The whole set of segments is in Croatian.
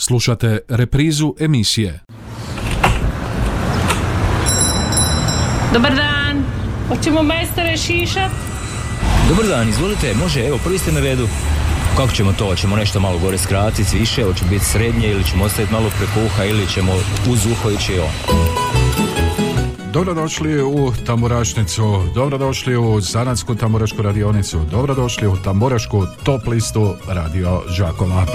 Slušate reprizu emisije. Dobar dan, hoćemo majstore šišat? Dobar dan, izvolite, može, evo, prvi ste na redu. Kako ćemo to? Hoćemo nešto malo gore skratiti, više, hoće biti srednje ili ćemo ostaviti malo preko uha ili ćemo uz uho ići on. Dobrodošli u Tamburašnicu, dobrodošli u Zanatsku tamburašku radionicu, dobrodošli u Tamburašku top listu Radio Žakova.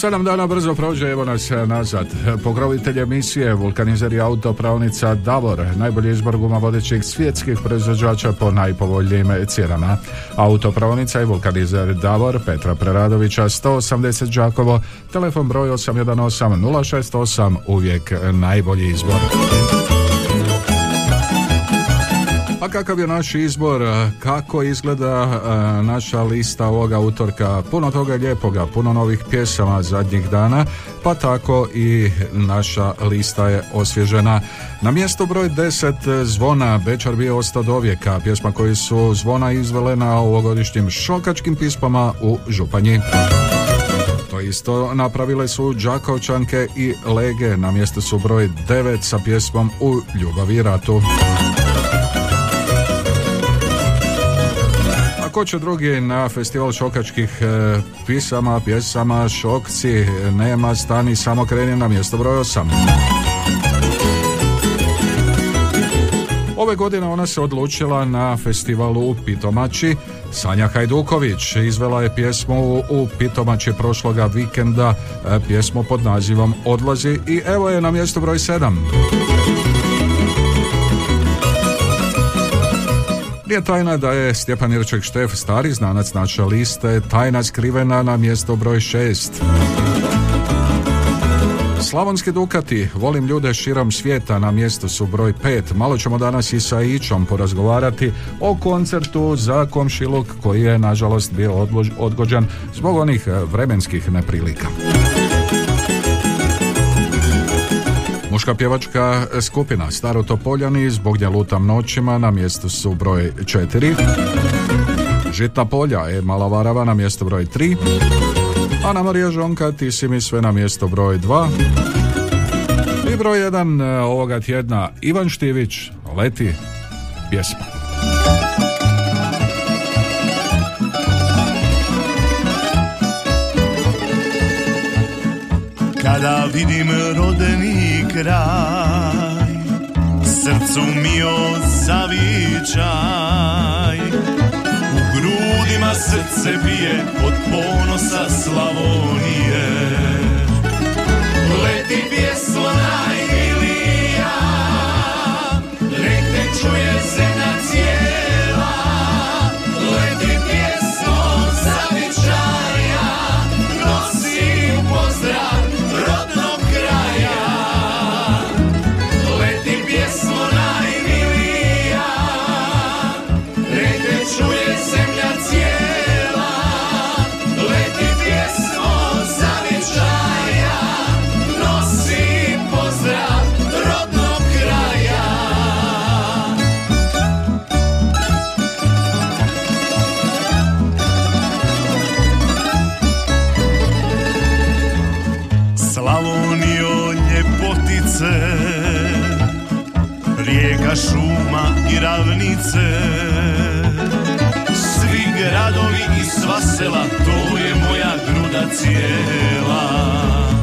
Sedam dana brzo prođe, evo nas nazad. Pokrovitelj emisije, vulkanizer i autopravnica Davor, najbolji izbor guma vodećih svjetskih proizvođača po najpovoljnijim cijenama. Autopravnica i vulkanizer Davor, Petra Preradovića, 180 Đakovo, telefon broj 818 068, uvijek najbolji izbor. Kakav je naš izbor, kako izgleda naša lista ovoga utorka, puno toga lijepoga, puno novih pjesama zadnjih dana, pa tako i naša lista je osvježena. Na mjesto broj 10 zvona Bečar bio ostao do vijeka, pjesma koji su zvona izvele na ovogodišnjim šokačkim pismama u Županji. To isto napravile su Đakovčanke i Lege, na mjestu su broj 9 sa pjesmom U ljubavi ratu. Ko će drugi na festival šokačkih e, pisama, pjesama, šokci, nema stani, samo kreni na mjesto broj 8. Ove godine ona se odlučila na festivalu u Pitomači. Sanja Hajduković izvela je pjesmu u Pitomači prošloga vikenda, e, pjesmu pod nazivom Odlazi i evo je na mjestu broj 7. Nije tajna da je Stjepan Irček Štef stari znanac naše liste, tajna skrivena na mjesto broj šest. Slavonski Dukati, volim ljude širom svijeta, na mjestu su broj pet. Malo ćemo danas i sa Ičom porazgovarati o koncertu za komšiluk koji je nažalost bio odgođen zbog onih vremenskih neprilika. Muška pjevačka skupina Staro Topoljani zbog nje lutam noćima na mjestu su broj 4. Žitna polja je Malavarava na mjesto broj 3. Ana Marija Žonka ti si mi sve na mjesto broj 2. I broj 1 e, ovoga tjedna Ivan Štivić leti pjesma. Kada vidim rodeni kraj. Srcu mi zavičaj U grudima srce bije Od ponosa Slavonije. Leti pjesmo najmilija ravnice. Svi gradovi i sva sela To je moja gruda cijela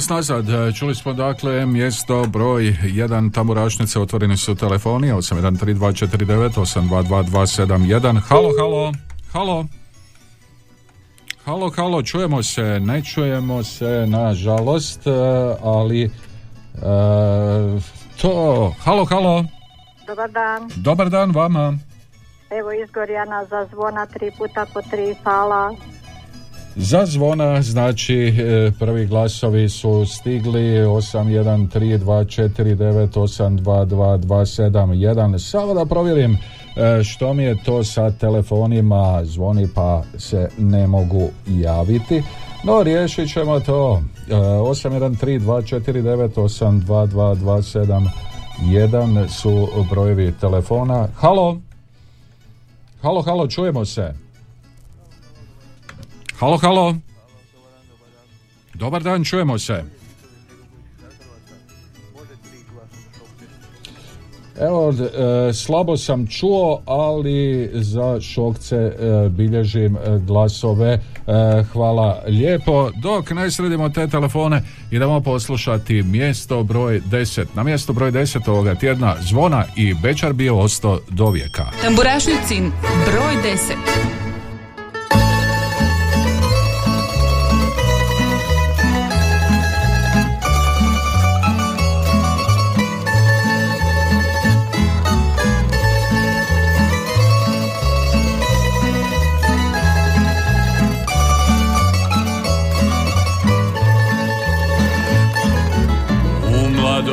vas nazad. Čuli smo dakle mjesto broj 1 Tamburašnice, otvoreni su telefoni 813249 822271. Halo, halo, halo. Halo, halo, čujemo se, ne čujemo se nažalost, e, ali e, to, halo, halo. Dobar dan. Dobar dan vama. Evo izgorjana za zvona tri puta po tri fala. Za zvona, znači e, prvi glasovi su stigli 813249822271. Samo da provjerim e, što mi je to sa telefonima zvoni pa se ne mogu javiti. No, riješit ćemo to. 813249822271 su brojevi telefona. Halo? Halo, halo, čujemo se. Halo, halo. Dobar dan, čujemo se. Evo, e, slabo sam čuo, ali za šokce e, bilježim e, glasove. Hvala lijepo. Dok ne sredimo te telefone, idemo poslušati mjesto broj 10. Na mjesto broj 10 ovoga tjedna zvona i Bečar bio ostao do vijeka. Tamburašnicin broj 10.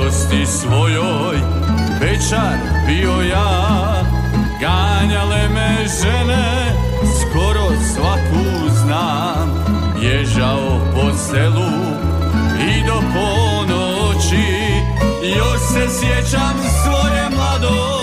mladosti svojoj Bečar bio ja. Ganjale me žene Skoro svaku znam. Bježao po selu I do ponoći Još se sjećam svoje mladosti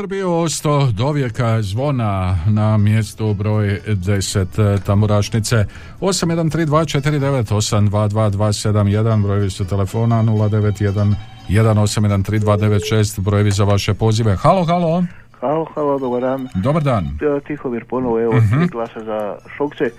Večer bio osto do vijeka zvona na mjestu broj 10 Tamburašnice 813249822271 brojevi su telefona 091 1813 brojevi za vaše pozive. Halo, halo. Halo, halo, dobar dan. Dobar dan. Tihomir ponovo, evo, tri glasa za Šokce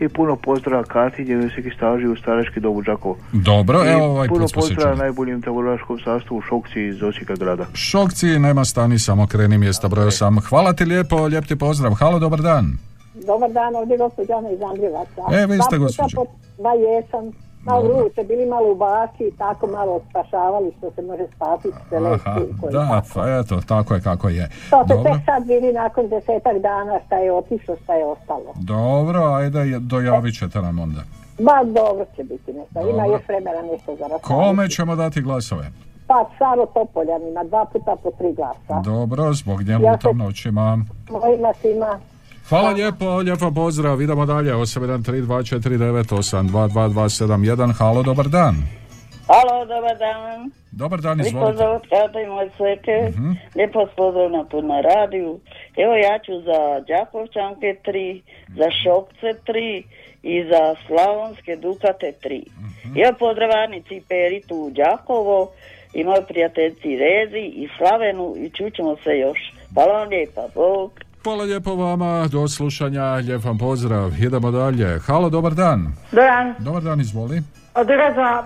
i puno pozdrava Kati, njegove staži u Starački dom u Đakovu. Dobro, I evo ovaj puno put se pozdrava najboljim taburaškom sastavu Šokci iz Osijeka grada. Šokci, nema stani, samo kreni mjesta broj 8. Hvala ti lijepo, lijep ti pozdrav. Halo, dobar dan. Dobar dan, ovdje je gospođa Ana iz Andrijevaca. E, vi ste gospođa. po- Ma jesam. Malo vruće, bili malo u baki i tako malo spašavali što se može spasiti Aha, selekciju. koji da, pa eto, tako je kako je. To se Dobro, tek sad vidi nakon desetak dana šta je otišlo, šta je ostalo. dobro, ajde, dojavit ćete nam onda. Ma dobro će biti nešto. Ima Dobro. još vremena nešto za raspraviti. Kome ćemo dati glasove? Pa Saro Topoljanima, dva puta po tri glasa. Dobro, zbog nje Ja se- noćima. Mojima svima. Hvala lijepo, lijepo pozdrav, idemo dalje, 813249822271, halo, dobar dan. Halo, dobar dan. Dobar dan, izvolite. od Kata i moje sveke. Lijep vas pozdrav na tu na radiju. Evo ja ću za Đakovčanke 3, za Šokce 3 i za Slavonske Dukate 3. Evo pozdravanici Peritu u Đakovo i moj prijateljci Rezi i Slavenu i čućemo se još. Hvala vam lijepa, Bog. Hvala lijepo vama, do slušanja, lijep vam pozdrav, idemo dalje. Halo, dobar dan. Doran, Dobar dan, izvoli. od za...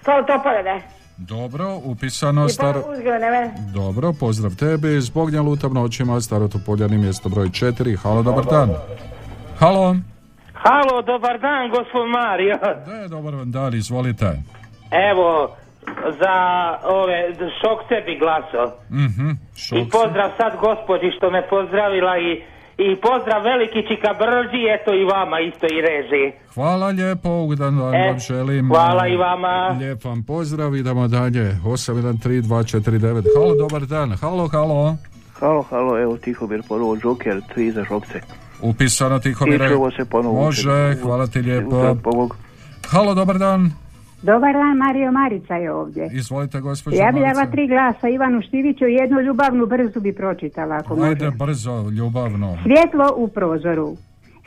Sto topolene. Dobro, upisano staro... Uzgledne me. Dobro, pozdrav tebi, zbog nje lutam noćima, Starotopoljani, mjesto broj 4, halo, dobar dan. Halo. Halo, dobar dan, gospod Mario. Da, dobar vam dan, izvolite. Evo, za ove šokce bi glaso. Mhm, I šokce. pozdrav sad gospođi što me pozdravila i, i pozdrav veliki čika brđi, eto i vama isto i reži. Hvala lijepo, ugodan dan E, vam želim. hvala i vama. Lijep vam pozdrav, idemo dalje. 813249. Halo, dobar dan. Halo, halo. Halo, halo, evo Tihomir ponovo Joker, tri za šokce. Upisano Tihomire. I se ponovo. Može, hvala ti lijepo. Halo, dobar dan. Dobar dan, Mario Marica je ovdje. Izvolite, gospođo Ja bi dala tri glasa Ivanu Štiviću i jednu ljubavnu brzu bi pročitala ako može. Ajde, brzo, ljubavno. Svjetlo u prozoru.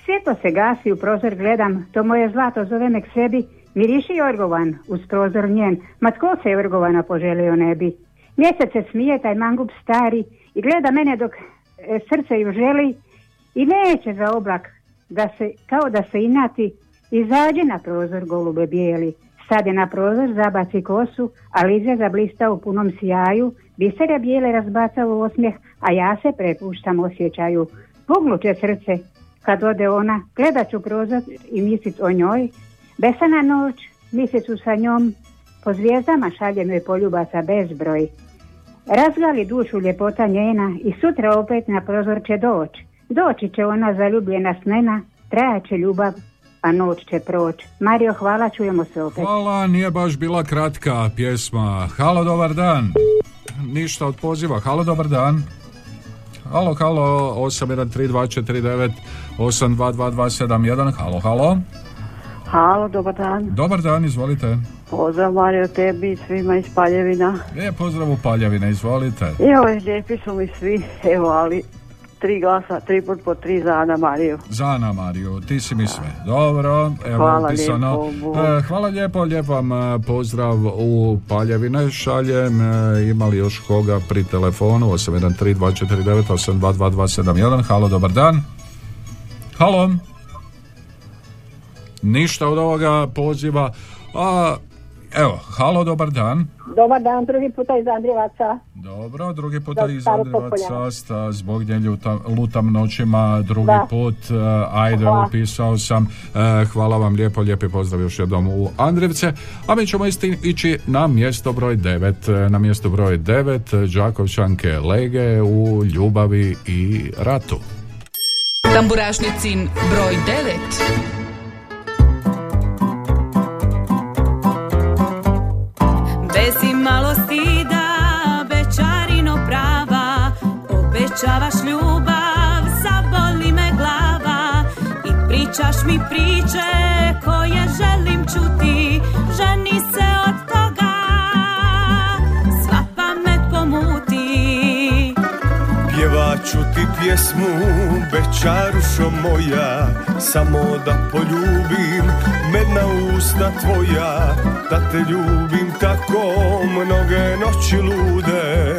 Svjetlo se gasi, u prozor gledam, to moje zlato zove me k sebi, miriši jorgovan uz prozor njen, ma tko se jorgovana poželio ne bi. Mjesec se smije, taj mangup stari, i gleda mene dok e, srce ju želi i neće za oblak, da se, kao da se inati, izađe na prozor golube bijeli. Stade na prozor, zabaci kosu, a lize zablista u punom sjaju, bisere bijele razbaca u osmijeh, a ja se prepuštam osjećaju. Pugnuće srce, kad ode ona, gledat ću prozor i mislit o njoj. Besana noć, mislit ću sa njom, po zvijezdama šaljem joj poljubaca bezbroj. Razgali dušu ljepota njena i sutra opet na prozor će doći. Doći će ona zaljubljena snena, trajat će ljubav, a noć će proći. Mario, hvala, čujemo se opet. Hvala, nije baš bila kratka pjesma. Halo, dobar dan. Ništa od poziva. Halo, dobar dan. Halo, halo, 813249 822271. Halo, halo. Halo, dobar dan. Dobar dan, izvolite. Pozdrav Mario tebi i svima iz Paljevina. Lijep pozdrav u Paljavine, izvolite. Evo, lijepi su mi svi, evo, ali tri glasa, tri put po tri za Ana Mariju. Zana Mariju, ti si mi sve. Dobro, evo Hvala upisano. lijepo. E, hvala lijepo, lijep vam e, pozdrav u Paljavine šaljem. E, ima li još koga pri telefonu 813249 822271. Halo, dobar dan. Halo. Ništa od ovoga poziva. A, evo, halo, dobar dan. Dobar dan, drugi puta iz Andrijevaca. Dobro, drugi puta iz Andrijevaca, sta zbog nje ljutam, lutam noćima, drugi Da. put, e, ajde, Hvala. upisao sam, E, hvala vam lijepo, lijepi pozdrav još jednom u Andrijevce, a mi ćemo isti ići na mjesto broj 9, na mjesto broj 9, Đakovčanke Lege u ljubavi i ratu. Tamburašnicin broj 9. Bez imalo stida, bečarino prava, obećavaš ljubav, zaboli me glava. I pričaš mi priče koje želim čuti, ženi se ti pjesmu, bečarušo moja Samo da poljubim, medna usna tvoja Da te ljubim tako, mnoge noći lude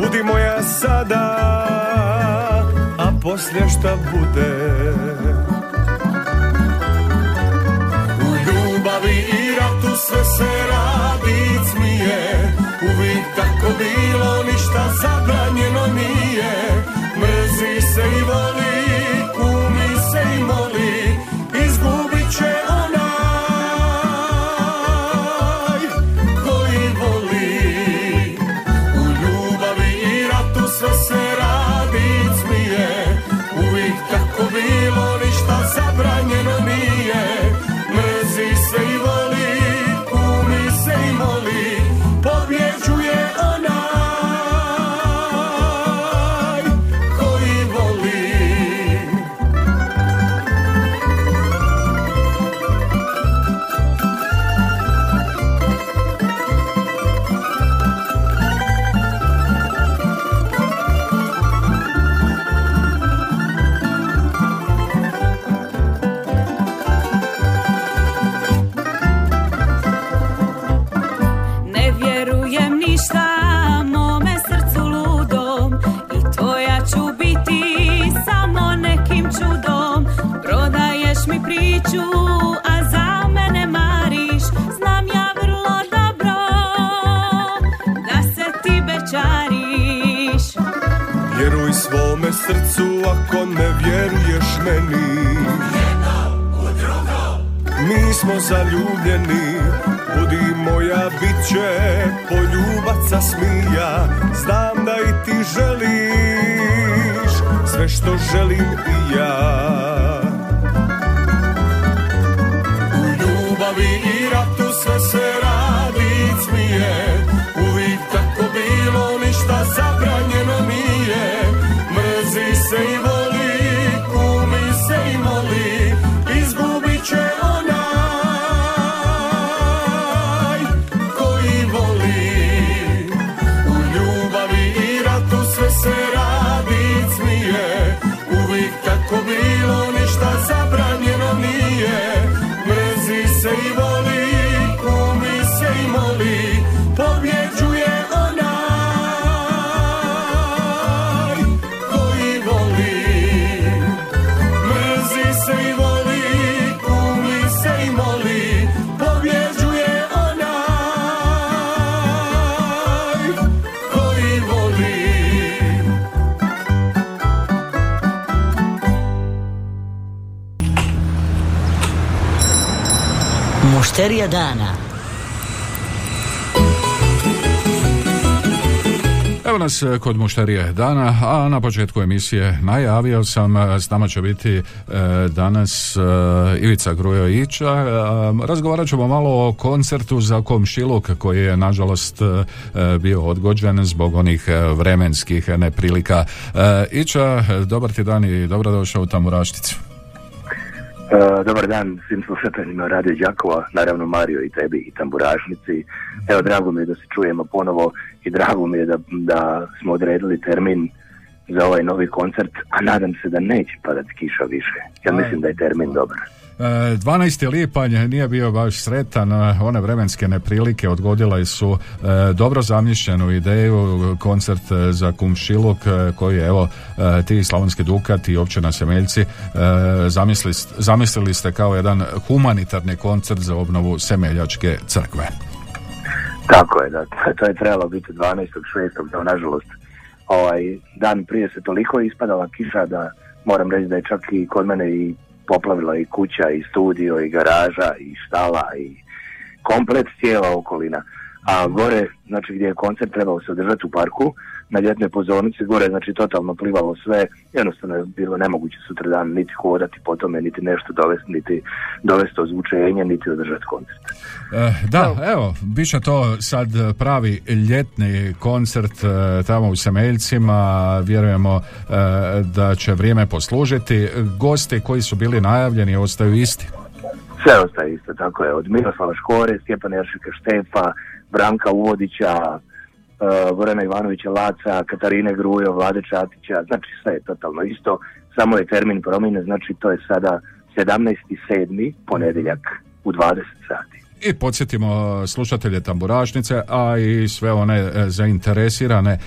Budi moja sada, a poslije šta bude. U ljubavi i ratu sve se radi smije Uvijek tako bilo, ništa zabranjeno nije Mrzi se svome srcu ako ne vjeruješ meni. Mi smo zaljubljeni Budi moja bit će poljubaca smija. Znam da i ti želiš Sve što želim i ja. U ljubavi Mušterija dana. Evo nas e, kod mušterije dana, a na početku emisije najavio sam, e, s nama će biti e, danas e, Ivica Grujo Ića. E, razgovarat ćemo malo o koncertu za komšiluk koji je nažalost bio odgođen zbog onih vremenskih neprilika. Ića, dobar ti dan i dobrodošao u Tamburašticu. E, dobar dan svim slušateljima Radio Đakova, naravno Mario i tebi i tamburašnici. Evo, drago mi je da se čujemo ponovo i drago mi je da, da smo odredili termin za ovaj novi koncert, a nadam se da neće padati kiša više. Ja mislim da je termin dobar. E, 12. lipanj nije bio baš sretan, one vremenske neprilike odgodile su e, dobro zamišljenu ideju, koncert e, za Kumšiluk e, koji je evo ti Slavonski Dukat i općina Semeljci zamislili, zamislili ste kao jedan humanitarni koncert za obnovu Semeljačke crkve. Tako je, da, to, je trebalo biti 12.6. No, nažalost, ovaj, dan prije se toliko ispadala kiša da moram reći da je čak i kod mene i poplavila i kuća i studio i garaža i štala i komplet cijela okolina. A gore, znači gdje je koncert trebao se održati u parku, na ljetnoj pozornici, gore je znači totalno plivalo sve, jednostavno je bilo nemoguće sutra dan niti hodati po tome, niti nešto dovesti, niti dovesti ozvučenje, niti održati koncert. E, da, evo, bit će to sad pravi ljetni koncert e, tamo u Semeljcima, vjerujemo e, da će vrijeme poslužiti. Gosti koji su bili najavljeni ostaju isti. Sve ostaje isto, tako je, od Miroslava Škore, Stjepana Jeršika Štefa, Branka Uvodića, uh, Gorana Ivanovića Laca, Katarine Grujo, Vlade Čatića, znači sve je totalno isto, samo je termin promjene, znači to je sada 17.7. ponedjeljak u 20 sati. I podsjetimo slušatelje tamburašnice, a i sve one e, zainteresirane e,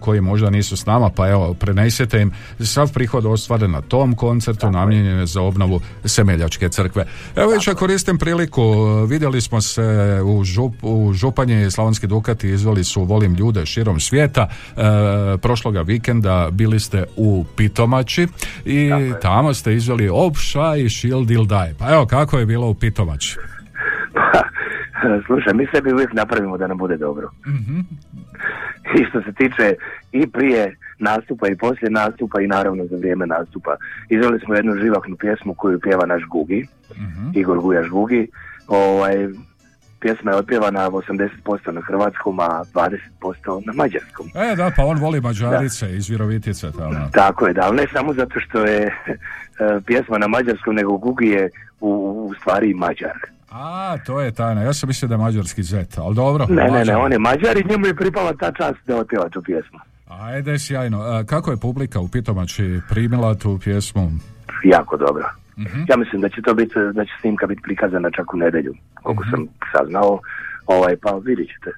koji možda nisu s nama, pa evo, prenesete im sav prihod ostvaren na tom koncertu, namijenjen je za obnovu Semeljačke crkve. Evo već koristim priliku, vidjeli smo se u, žup, u Županji Slavonski Dukati, izveli su Volim ljude širom svijeta, e, prošloga vikenda bili ste u Pitomači i tamo ste izveli Opša i Shield Dil Daj. Pa evo, kako je bilo u Pitomači? Slušaj, mi sebi uvijek napravimo da nam bude dobro. I što se tiče i prije nastupa i poslije nastupa i naravno za vrijeme nastupa. Izveli smo jednu živahnu pjesmu koju pjeva naš Gugi, Igor Gujaš Gugi. Ovaj, pjesma je otpjevana 80% na hrvatskom, a 20% na mađarskom. E, da, pa on voli Mađarice iz Virovitice tamo. Tako je, da, ali ne samo zato što je e, pjesma na mađarskom, nego Gugi je u, u stvari mađar. A, to je tajna. Ja sam mislio da je mađarski zet, ali dobro. Ne, ne, ne, on je mađar i njemu je pripala ta čast da otpjeva tu pjesmu. Ajde, sjajno. A, kako je publika u Pitomači primila tu pjesmu? Jako dobro. Ja mislim da će to biti, da će snimka biti prikazana čak u nedjelju, koliko sam saznao, ovaj, pa vidjet ćete.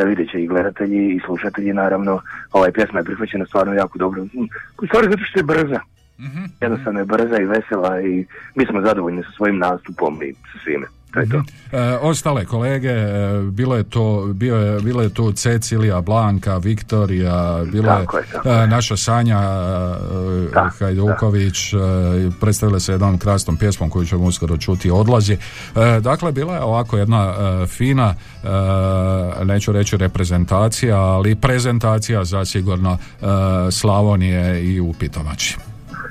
e, vidjet će i gledatelji i slušatelji naravno. Ovaj pjesma je prihvaćena stvarno jako dobro. Mm, U stvari zato što je brza. Jednostavno je brza i vesela i mi smo zadovoljni sa svojim nastupom i sa svime. To je to. E, ostale kolege, e, bilo je to, bio je, bilo je tu Cecilija, Blanka, Viktorija, bila je, Tako je, tako e, naša Sanja e, Hajduković, e, predstavila se jednom krasnom pjesmom koju ćemo uskoro čuti odlazi. E, dakle, bila je ovako jedna e, fina, e, neću reći reprezentacija, ali prezentacija zasigurno e, Slavonije i u Pitomači.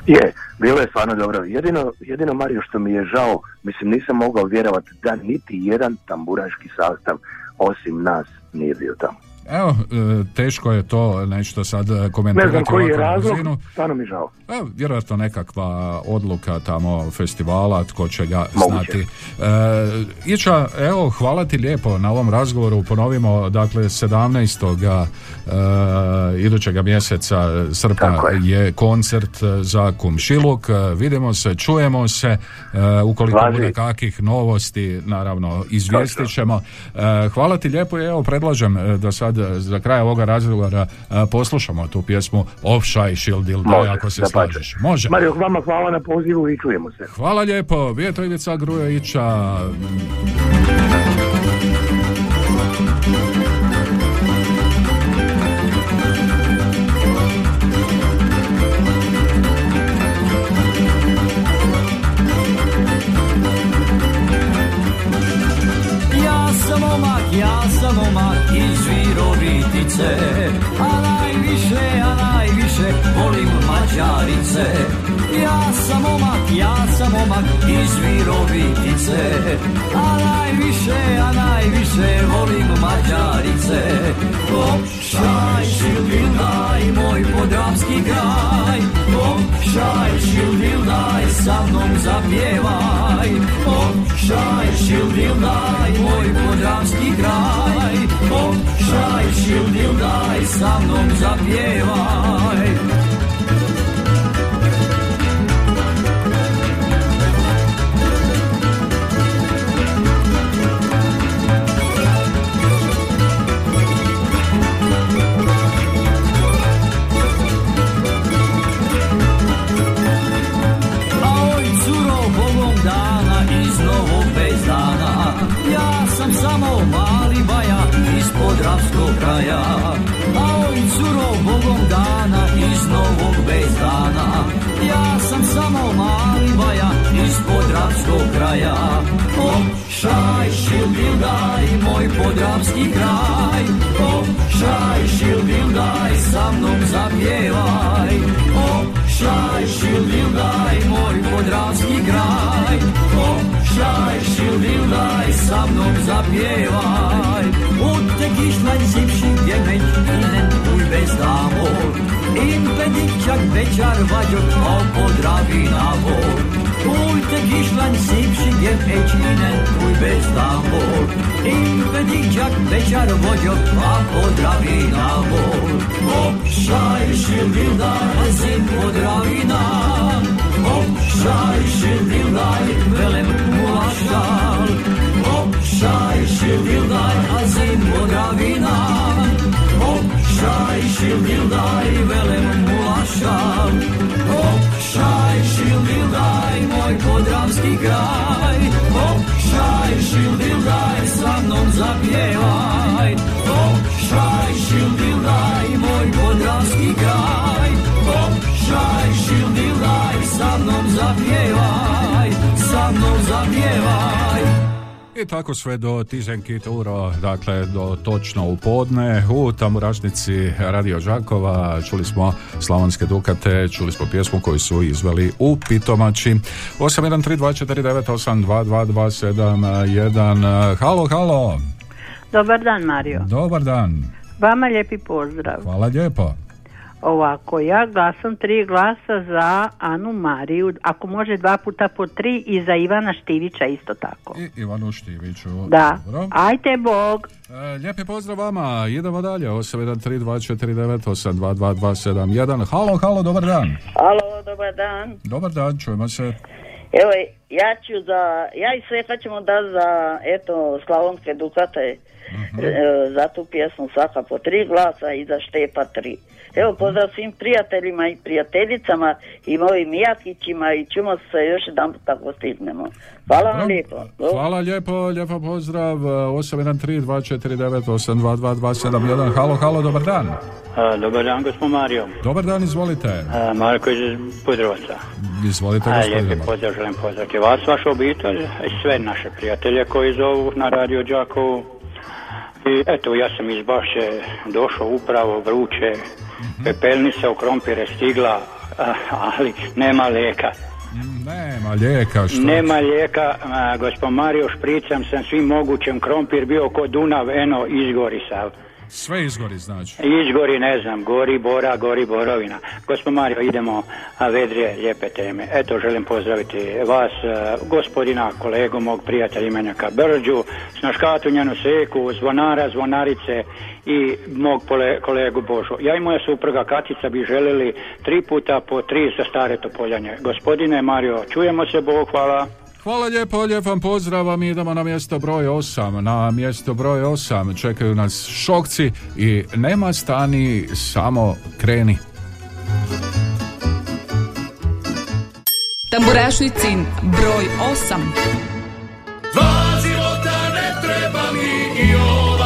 Je, bilo je stvarno dobro. Jedino, jedino Mario što mi je žao, mislim nisam mogao vjerovati da niti jedan tamburaški sastav osim nas nije bio tamo. Evo, e, teško je to nešto sad e, Ne komentirati znam koji je razlog, stvarno mi žao. Evo, vjerojatno nekakva odluka tamo festivala, tko će ga Moguće. znati. E, Iča, evo, hvala ti lijepo na ovom razgovoru. Ponovimo, dakle, 17. E, idućega mjeseca srpnja je. je. koncert za Kumšiluk. E, Vidimo se, čujemo se. E, ukoliko bude kakvih novosti, naravno, izvijestit ćemo. E, hvala ti lijepo i evo, predlažem da sad za kraj ovoga razgovora e, poslušamo tu pjesmu Offshai Shieldil, Može, ako se slažeš. Može. Mario, vama hvala na pozivu i čujemo se. Hvala lijepo, Vjeto Ivica Grujovića. Sam omak, ja sam omak iz Virovitice A najviše, a najviše volim Mađarice Opšaj, šildildaj, moj podravski kraj. Opšaj, šildildaj, sa mnom zapjevaj Opšaj, šildildaj, moj podravski kraj. Opšaj, šildildaj, sa mnom zapjevaj podravskog kraja A oj curo bogom dana iz novog bezdana. Ja sam samo mali baja iz podravskog kraja. Opšaj šildildaj moj podravski kraj. Opšaj šildildaj sa mnom zapjevaj. Opšaj šildildaj moj podravski kraj. Opšaj кричай, шили лай, со мном запевай. Вот таки шлай зипши гемен, инен ульбез дамор. Ин pedig csak becsárvagyok a podrávinából. Újte kislány szépségem egy innen új bezdámból. Én pedig csak becsár vagyok a podrávinából. Hopp, sáj, silvilda, ez én podrávinám. Opšaj šildildaj velem mulašal Opšaj šildildaj a zim podravi nam Opšaj šildildaj velem mulašal Opšaj šildildaj moj podravski kraj Opšaj šildildaj sa mnom zapjevaj Opšaj šildildaj moj podravski kraj sa mnom zapjevaj Sa mnom zapjevaj I tako sve do Tizenki Turo, dakle do točno u podne u Tamburašnici Radio Žakova čuli smo Slavonske Dukate, čuli smo pjesmu koju su izveli u Pitomači 813249822271 Halo, halo, Dobar dan Mario. dobar dan, Vama lijepi pozdrav. hvala lijepo. Ovako, ja glasam tri glasa za Anu Mariju, ako može dva puta po tri i za Ivana Štivića isto tako. I Ivanu Štiviću. Da. Dobro. Ajte Bog. E, lijepi pozdrav vama, idemo dalje, 813249822271 Halo, halo, dobar dan. Alo, dobar dan. Dobar dan, čujemo se. Evo, ja ću za, ja i Sveha ćemo da za, eto, Slavonske Dukate, Mhm. e, za tu pjesmu svaka po tri glasa i za Štepa tri. Evo, pozdrav svim prijateljima i prijateljicama i mojim Jakićima i čujemo se još jedan put kako stignemo. Hvala vam lijepo. Hvala lijepo, lijepo pozdrav. 813-249-822-271. Halo, halo, dobar dan. A, Dobar dan, gospod Mario. Dobar dan, izvolite. A, Marko iz Budrovaca. Izvolite, A, gospodine. lijepi pozdrav, želim pozdraviti vas, vašu obitelj i sve naše prijatelje koji zovu na radio Đakovu. I eto, ja sam iz Baše došao upravo vruće, pepelnica u krompire stigla, a, ali nema lijeka. Nema lijeka, što? Nema lijeka, a, gospod Mario, špricam sam svim mogućem krompir bio kod Dunav, eno, izgori sav. Sve izgori, znači. Izgori, ne znam, gori bora, gori borovina. Gospod Mario, idemo a vedrije, lijepe teme. Eto, želim pozdraviti vas, e, gospodina, kolegu, mog prijatelja imenjaka Brđu, Snaškatu, njenu seku, zvonara, zvonarice i mog kolegu Božu. Ja i moja supruga Katica bi željeli tri puta po tri za stare Topoljanje. Gospodine Mario, čujemo se, Bog, hvala. Hvala lijepo, lijep vam pozdrav, mi idemo na mjesto broj 8. Na mjesto broj 8 čekaju nas šokci i nema stani, samo kreni. Tamburašnicin broj 8. Dva života ne treba mi i ova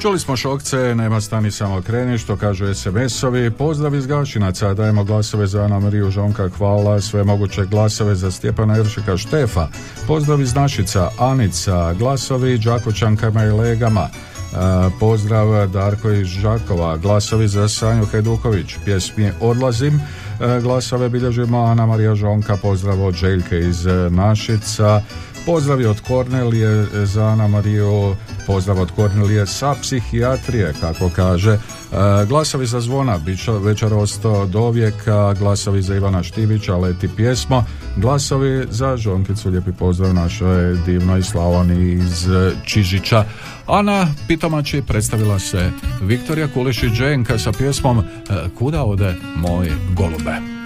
Čuli smo šokce, nema stani samo kreni, što kažu SMS-ovi. Pozdrav iz Gašinaca, dajemo glasove za Ana Mariju Žonka, hvala, sve moguće glasove za Stjepana Jeršika Štefa. Pozdrav iz Našica, Anica, glasovi Đakočankama i Legama. E, pozdrav Darko iz Žakova, glasovi za Sanju Hajduković, pjesmi Odlazim, E, glasove bilježimo Ana Marija Žonka, pozdrav od Željke iz e, Našica, pozdravi od Kornelije za Ana Mariju, pozdrav od Kornelije sa psihijatrije, kako kaže. E, glasovi za zvona, bit će večerost do vijeka, glasovi za Ivana Štivića, leti pjesmo, glasovi za Žonkicu, lijepi pozdrav našoj divnoj Slavoni iz Čižića. A na Pitomači predstavila se Viktorija Kulišić Dženka sa pjesmom e, Kuda ode moj golube.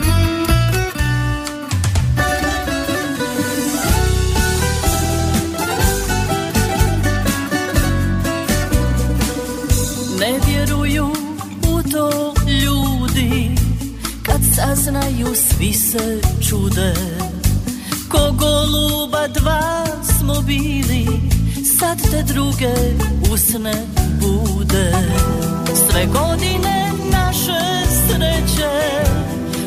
Svi se čude. Ko goluba dva smo bili Sad te druge usne bude. Sve godine naše sreće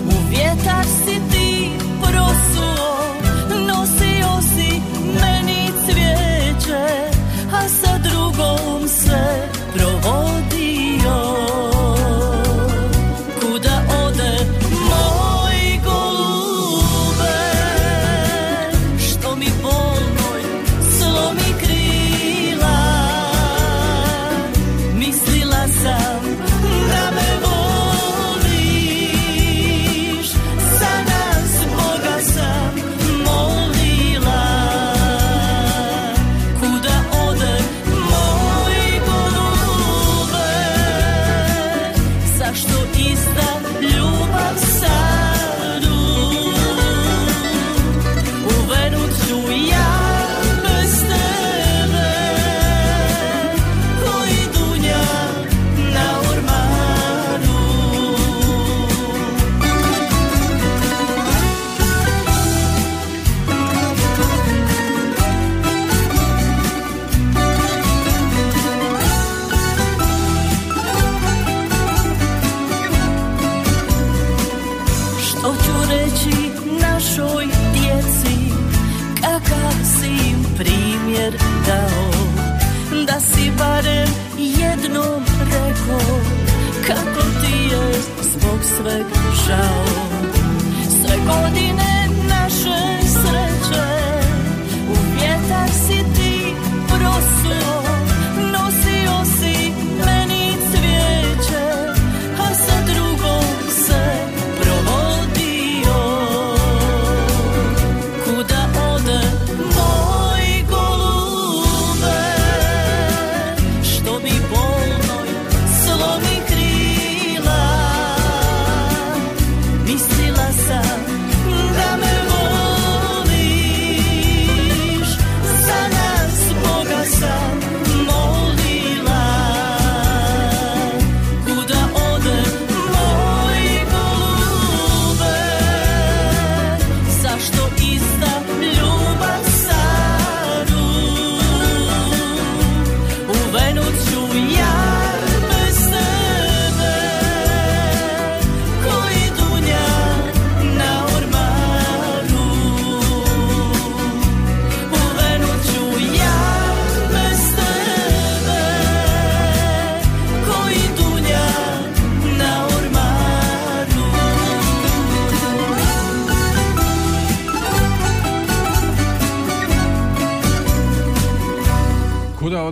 U vjetar si ti prosuo Nosio si meni cvijeće A sa drugom se zbog sveg žao. Sve godine naše sreće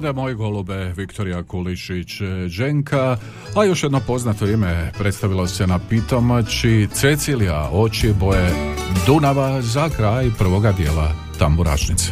ode moj golube Viktorija Kulišić e, a još jedno poznato ime predstavilo se na pitomači Cecilija oči boje Dunava za kraj prvoga dijela Tamburašnice.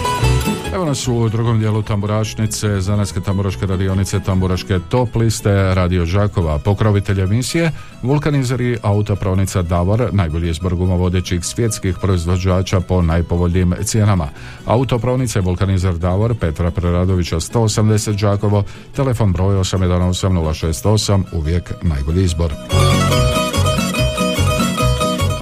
Evo nas u drugom dijelu tamburašnice, zanatske tamburaške radionice, tamburaške top liste, Radio Žakova, pokrovitelj emisije, vulkanizeri, autopravnica Davor, najbolji izbor gumovodećih svjetskih proizvođača po najpovoljnijim cijenama. Autopravnice vulkanizer Davor, Petra Preradovića 180 Žakovo, telefon broj 818 068, uvijek najbolji izbor.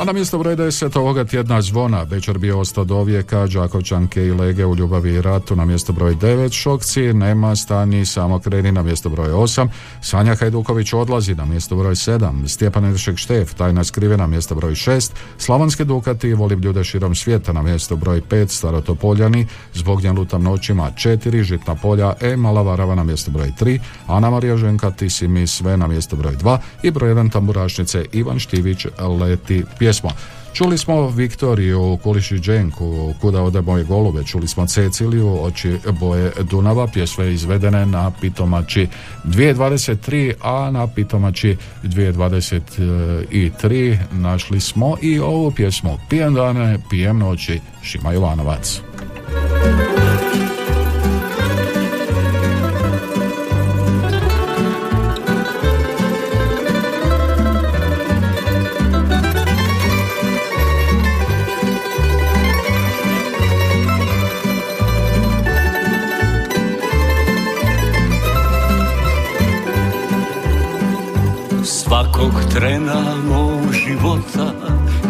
Na mjesto broj 10 ovoga tjedna zvona, večer bio ostao do vijeka, Đakovčanke i Lege u ljubavi i ratu na mjesto broj 9, Šokci, Nema, Stani, Samo kreni na mjesto broj 8, Sanja Hajduković odlazi na mjesto broj 7, Stjepan Eršek Štef, Tajna skrivena mjesto broj 6, Slavonske Dukati, Volim ljude širom svijeta na mjesto broj 5, Starotopoljani, Zbog nje lutam noćima 4, Žitna polja, E, Mala Varava na mjesto broj 3, Ana Marija Ženka, Ti si mi sve na mjesto broj 2 i broj 1 tamburašnice Ivan Štivić, Leti pjesmo. Čuli smo Viktoriju Kuliši Dženku, Kuda ode moje golube, čuli smo Ceciliju, Oči boje Dunava, pjesme izvedene na Pitomači 2023, a na Pitomači 2023 našli smo i ovu pjesmu. Pijem dane, pijem noći, Šima Jovanovac.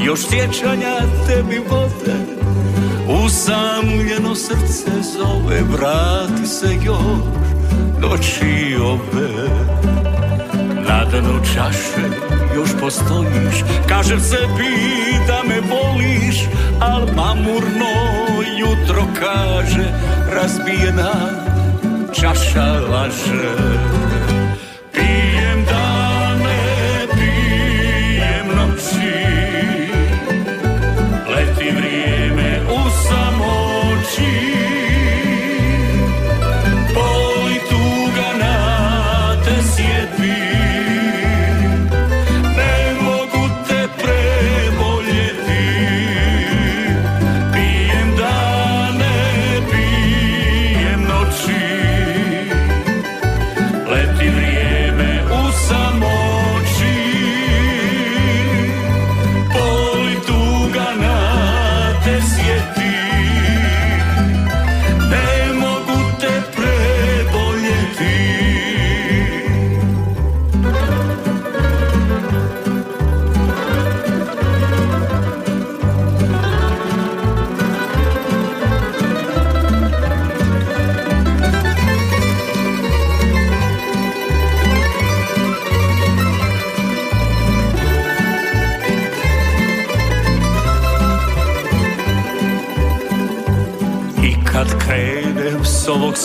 Još sjećanja tebi vode Usamljeno srce zove Vrati se još noći ove. Na dnu čaše još postojiš Kažem sebi da me voliš Al mamurno jutro kaže Razbijena čaša laže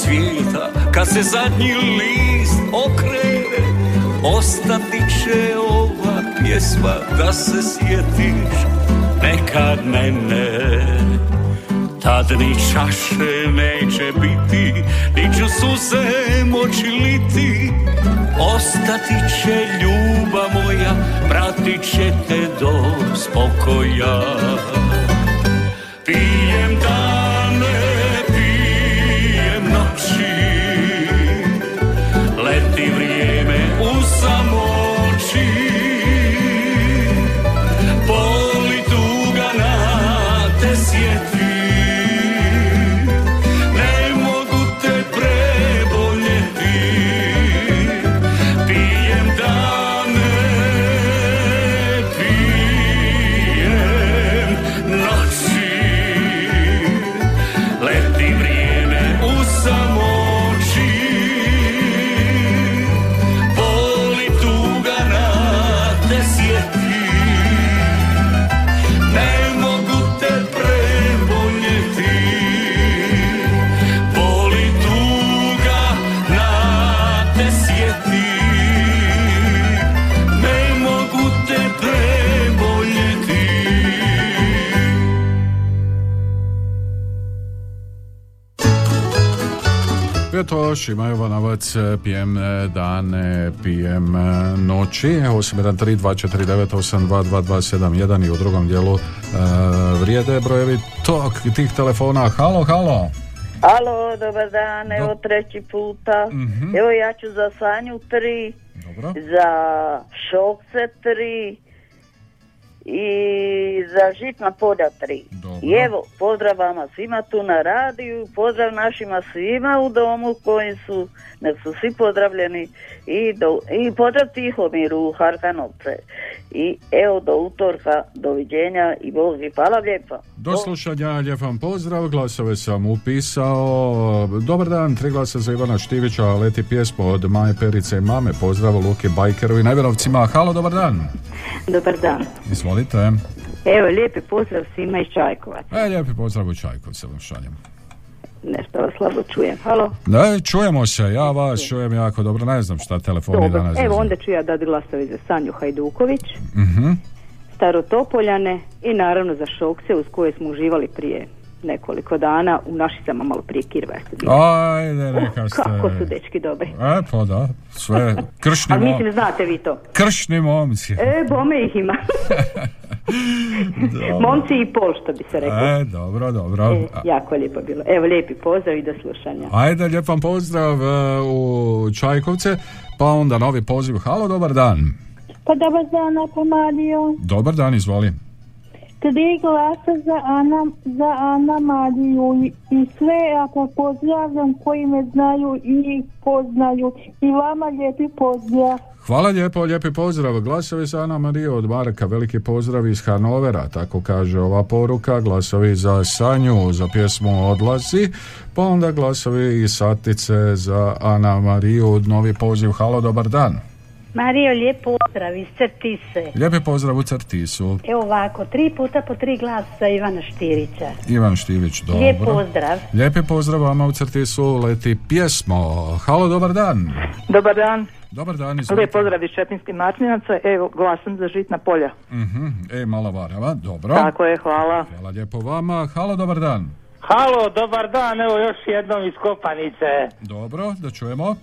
svijeta. Kad se zadnji list okrene Ostati će ova pjesma Da se sjetiš. Nekad mene Tad ni čaše neće biti Ni ću suze moći liti. Ostati će ljubav moja Pratit će te do spokoja. Pijem Pjetoš, ima Jovanovac, pijem e, dane, pijem e, noći, 813249822271 i u drugom dijelu e, vrijede brojevi tog, tih telefona. Halo, halo. Alo, dobar dan, evo treći puta. Evo ja ću za Sanju tri, Dobro. za Šokce tri i za Žitna polja tri. I evo, pozdrav vama svima tu na radiju, pozdrav našima svima u domu koji su, nek su svi pozdravljeni i, do, i pozdrav Tihomiru u Harkanovce. I evo do utorka, doviđenja i Bog vi hvala lijepa. Do slušanja, lijep vam pozdrav, glasove sam upisao. Dobar dan, tri glasa za Ivana Štivića, leti pjesmo od Maje Perice i mame, pozdrav Luki Bajkeru i Najverovcima. Halo, dobar dan. Dobar dan. Izvolite. Evo, lijepi pozdrav svima iz Čajkovaca. E, lijepi pozdrav u Čajkovce vam šaljem. Nešto vas slabo čujem. Halo? Ne, čujemo se, ja vas čujem jako dobro, ne znam šta telefoni Dobro. danas. Evo, onda ću ja dati glasovi za Sanju Hajduković, Mhm. Starotopoljane i naravno za Šokce uz koje smo uživali prije nekoliko dana u našicama malo prije Kirva. Ajde, neka ste. Kako su dečki dobri. E, pa da, sve, kršni, Ali mo- mislim, znate vi to. kršni momci. E, bome ih ima. Momci i pol, što bi se reklo. E, dobro, dobro. E, jako je lijepo bilo. Evo, lijepi pozdrav i do slušanja. Ajde, lijep vam pozdrav e, u Čajkovce, pa onda novi poziv. Halo, dobar dan. Pa dobar dan, Mario. Dobar dan, izvoli. Tri glasa za Ana, za Ana Mariju i, i sve ako pozdravljam koji me znaju i poznaju. I vama lijepi pozdrav. Hvala lijepo, lijepi pozdrav. Glasovi za Ana Mariju od Marka, veliki pozdrav iz Hanovera, tako kaže ova poruka. Glasovi za Sanju, za pjesmu Odlazi, pa onda glasovi iz Satice za Ana Mariju, novi poziv. Halo, dobar dan. Mario, lijep pozdrav iz Crtise. Lijepi pozdrav u Crtisu. Evo ovako, tri puta po tri glasa Ivana Štirića. Ivan Štivić, dobro. Lijep pozdrav. Lijepi pozdrav vama u Crtisu, leti pjesmo. Halo, dobar dan. Dobar dan. Dobar dan, izvolite. Lijep pozdrav iz Čepinskih Martinaca. Evo, glasam za žitna polja. Mhm, E, mala varava, dobro. Tako je, hvala. Hvala lijepo vama. Halo, dobar dan. Halo, dobar dan, evo još jednom iz Kopanice. Dobro, da čujemo.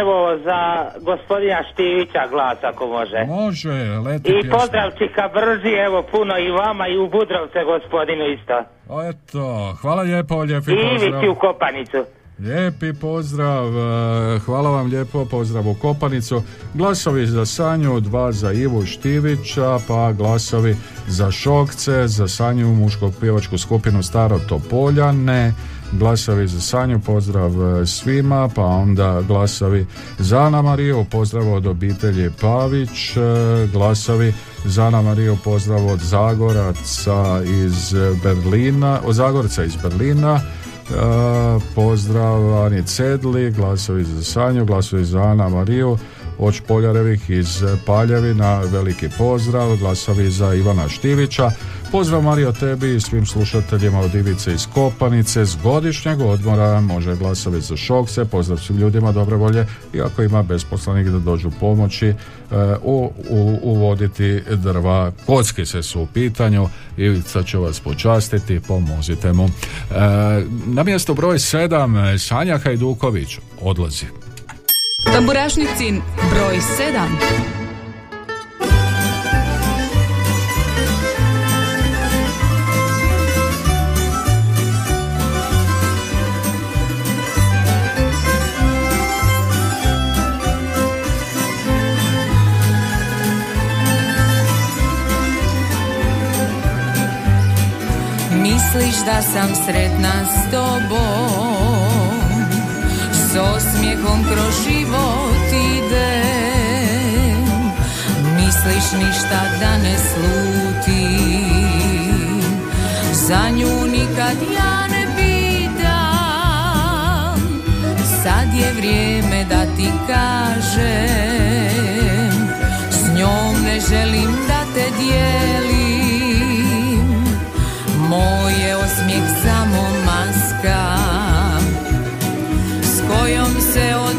Evo za gospodina Štivića glas ako može. Može, leti I pjesma. pozdrav Čika Brži, evo puno i vama i u Budrovce gospodinu isto. O, Eto, hvala lijepo, lijepi I pozdrav. u Kopanicu. Lijepi pozdrav, e, hvala vam lijepo, pozdrav u Kopanicu. Glasovi za Sanju, dva za Ivu Štivića, pa glasovi za Šokce, za Sanju muško pjevačku skupinu Staro Topoljane, glasovi za Sanju, pozdrav e, svima, pa onda glasovi za Ana Mariju, pozdrav od obitelji Pavić, e, glasovi za Ana Mariju, pozdrav od Zagoraca iz Berlina, od Zagorca iz Berlina, E, pozdrav Ani Cedli, glasovi za Sanju, glasovi za Ana Mariju, od Špoljarevih iz Paljevina, veliki pozdrav, glasovi za Ivana Štivića, pozdrav Mario tebi i svim slušateljima od Ivice iz Kopanice, s godišnjeg odmora može glasovi za Šokce, pozdrav svim ljudima dobre volje i ako ima besposlanik da dođu pomoći e, u, u- uvoditi drva, kockice su u pitanju, Ivica će vas počastiti, pomozite mu. E, na mjesto broj 7 Sanja Hajduković odlazi. Tamburašnicin broj 7. Misliš da sam sretna s tobom? S osmijehom kroz život idem. Misliš ništa da ne slutim? Za nju nikad ja ne pitam. Sad je vrijeme da ti kažem. S njom ne želim da te dijelim moj je osmijeh samo maska S kojom se od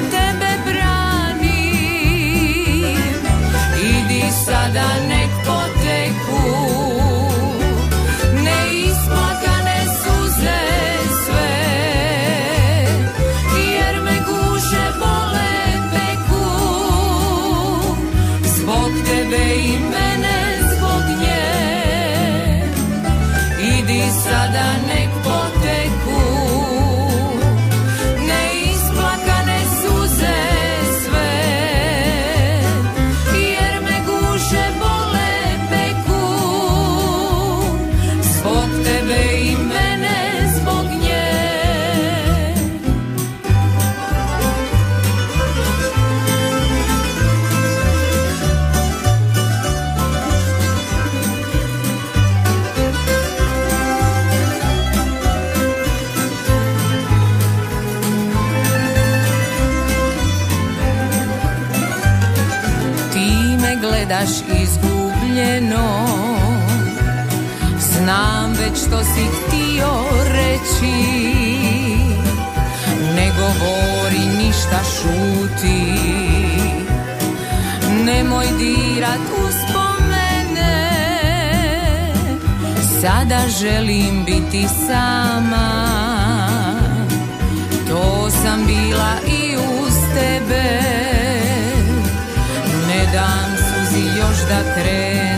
Znam već što si htio reći Ne govori ništa šuti. Nemoj dirat uspomene Sada želim biti sama. To sam bila i uz tebe ne dam suzi još da krene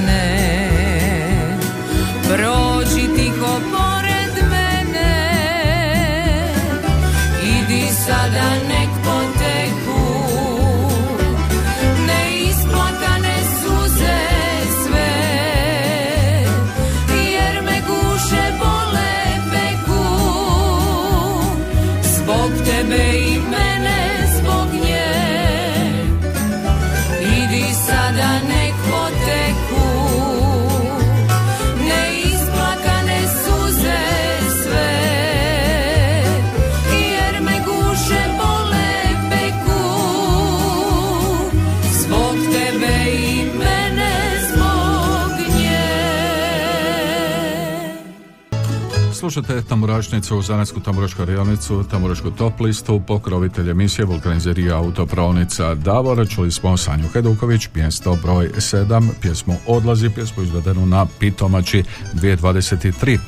Slušate tamburašnicu, Zanatsku tamburašku radionicu, tamburašku top listu, pokrovitelj emisije vulkanizerija autopravnica Davor. Čuli smo Sanju Heduković, mjesto broj 7, pjesmu Odlazi, pjesmu izvedenu na Pitomači 2023. E,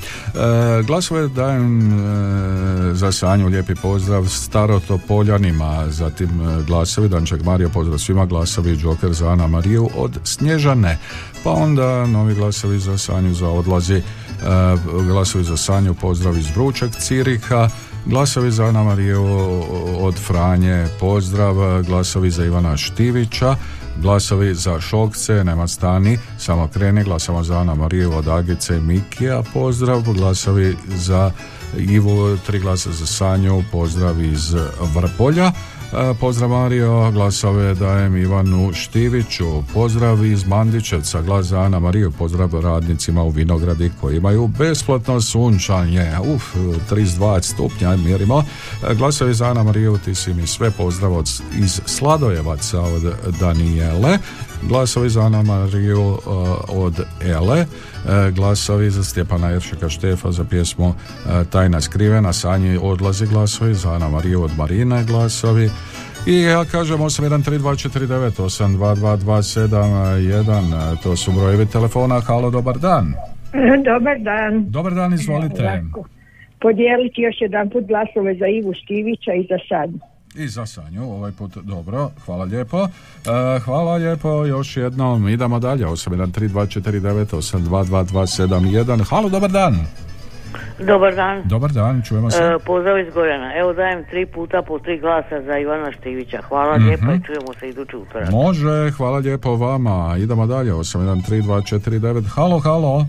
glasove dajem e, za Sanju, lijepi pozdrav starotopoljanima, zatim e, glasovi Danček Mario, pozdrav svima, glasovi Joker za Ana Mariju od Snježane, pa onda novi glasovi za Sanju za Odlazi, glasovi za Sanju, pozdrav iz Vrućeg Ciriha, glasovi za Ana Mariju od Franje, pozdrav, glasovi za Ivana Štivića, glasovi za Šokce, nema stani, samo kreni, glasamo za Ana Mariju od Agice Mikija, pozdrav, glasovi za Ivu, tri glasa za Sanju, pozdrav iz Vrpolja. E, Pozdrav Mario, glasove dajem Ivanu Štiviću, pozdrav iz Mandićevca, glas za Ana Mariju, pozdrav radnicima u Vinogradi koji imaju besplatno sunčanje, uf, 32 stupnja mjerimo, E, glasovi za Ana Mariju, ti si mi sve pozdrav iz Sladojevaca od Danijele, glasovi za Ana Mariju e, od Ele, e, glasovi za Stjepana Jeršika Štefa za pjesmu e, Tajna skrivena, Sanji odlazi glasovi, za Ana Mariju od Marine glasovi, i ja kažem 813249822271, e, to su brojevi telefona, halo, dobar dan. Dobar dan. Dobar dan, izvolite. Podijeliti još jedan put glasove za Ivu Štivića i za Sanju. I za Sanju, ovaj put dobro, hvala lijepo. E, hvala lijepo, još jednom, idemo dalje, 813249822271, halo, dobar dan. Dobar dan. Dobar dan, čujemo se. E, pozdrav iz Gorjana. Evo dajem tri puta po tri glasa za Ivana Štivića. Hvala Mhm. lijepa i čujemo se idući utorak. Može, hvala lijepo vama, idemo dalje, 813249, halo, halo.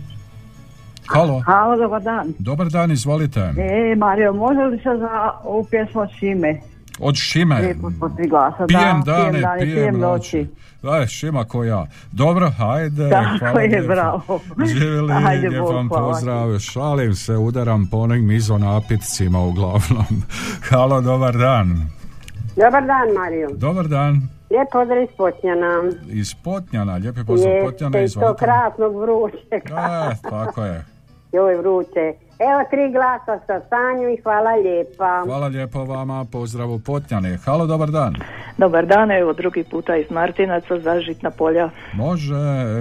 Halo, Halo, dobar dan. dobar dan, izvolite. E, Mario, može li se za ovu pjesmu od Šime? Od Šime. Lijepo glasa. Pijem da, dane, dane, pijem noći. Da, Šima ko ja. Dobro, hajde. Tako hvala je, lijepo. bravo. Živjeli, Ajde, lijep vam pozdrav. Šalim se, udaram po onim izonapitcima uglavnom. Halo, dobar dan. Dobar dan, Mario. Dobar dan. Lijep pozdrav iz Potnjana. Iz Potnjana, lijepi pozdrav Potnjana. Jeste, i to izvolite. krasnog. E, tako je. Joj, vruće. Evo tri glasa sa Sanju i hvala lijepa. Hvala lijepo vama, pozdrav u Potnjane. Halo, dobar dan. Dobar dan, evo drugi puta iz Martinaca za žitna polja. Može,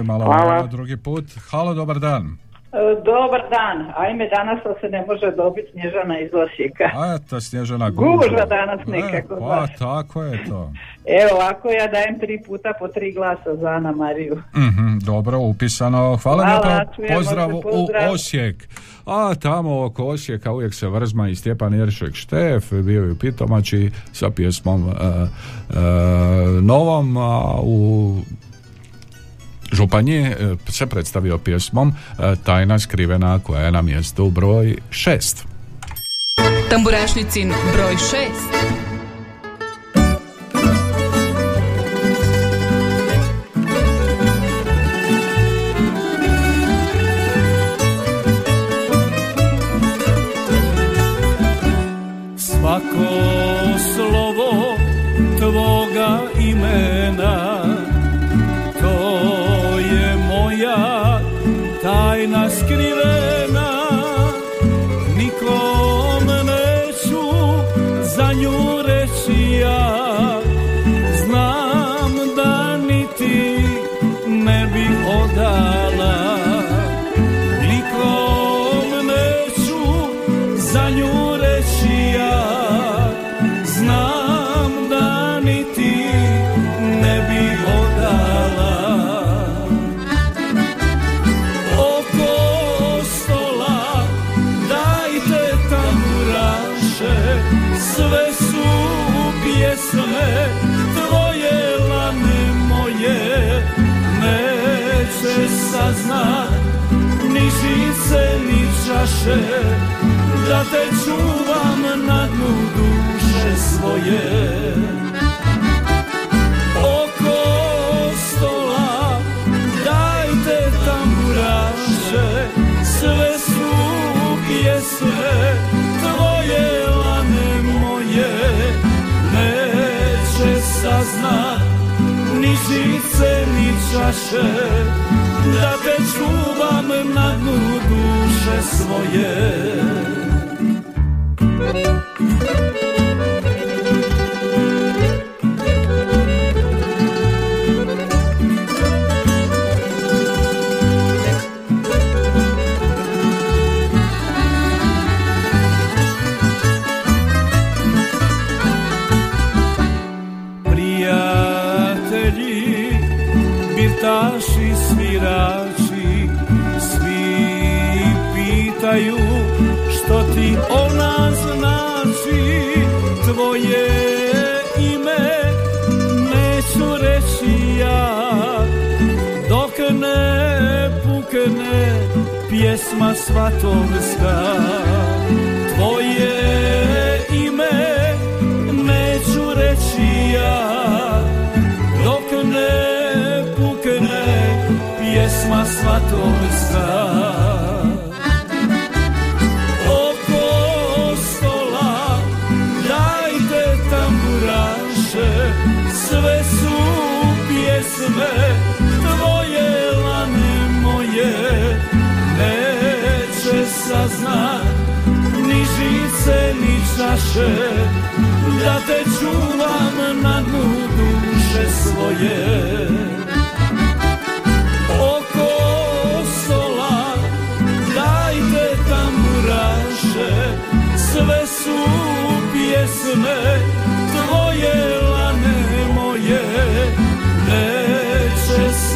malo Hvala. drugi put. Halo, dobar dan. E, Dobar dan. Ajme, danas to se ne može dobiti Snježana iz Osijeka. A eto, Snježana Gužva gužva. danas E, nekako, Pa, baš. tako je to. Evo, ovako ja dajem tri puta po tri glasa za Ana Mariju. Mhm, dobro, upisano. Hvala, Hvala, lijepo. Pozdrav se, u pozdrav. Osijek. A tamo oko Osijeka uvijek se vrzma i Stjepan Jeršek Štef, bio je u Pitomači sa pjesmom e, e, novom a u Županji e, se predstavio pjesmom e, Tajna skrivena koja je na mjestu broj šest. Tamburašnicin broj 6. čaše Da te čuvam na dnu duše svoje. Oko stola dajte tamburaše Sve su pjesme tvoje lane moje. Neće saznat ni žice ni čaše Da te čuvam na dnu duše Tvoje ime neću reći ja. Dok ne pukne pjesma svatovska Tvoje ime neću reći ja. Dok ne pukne pjesma svatovska tvoje lane moje Neće saznat ni žice ni čaše Da te čuvam na dnu duše svoje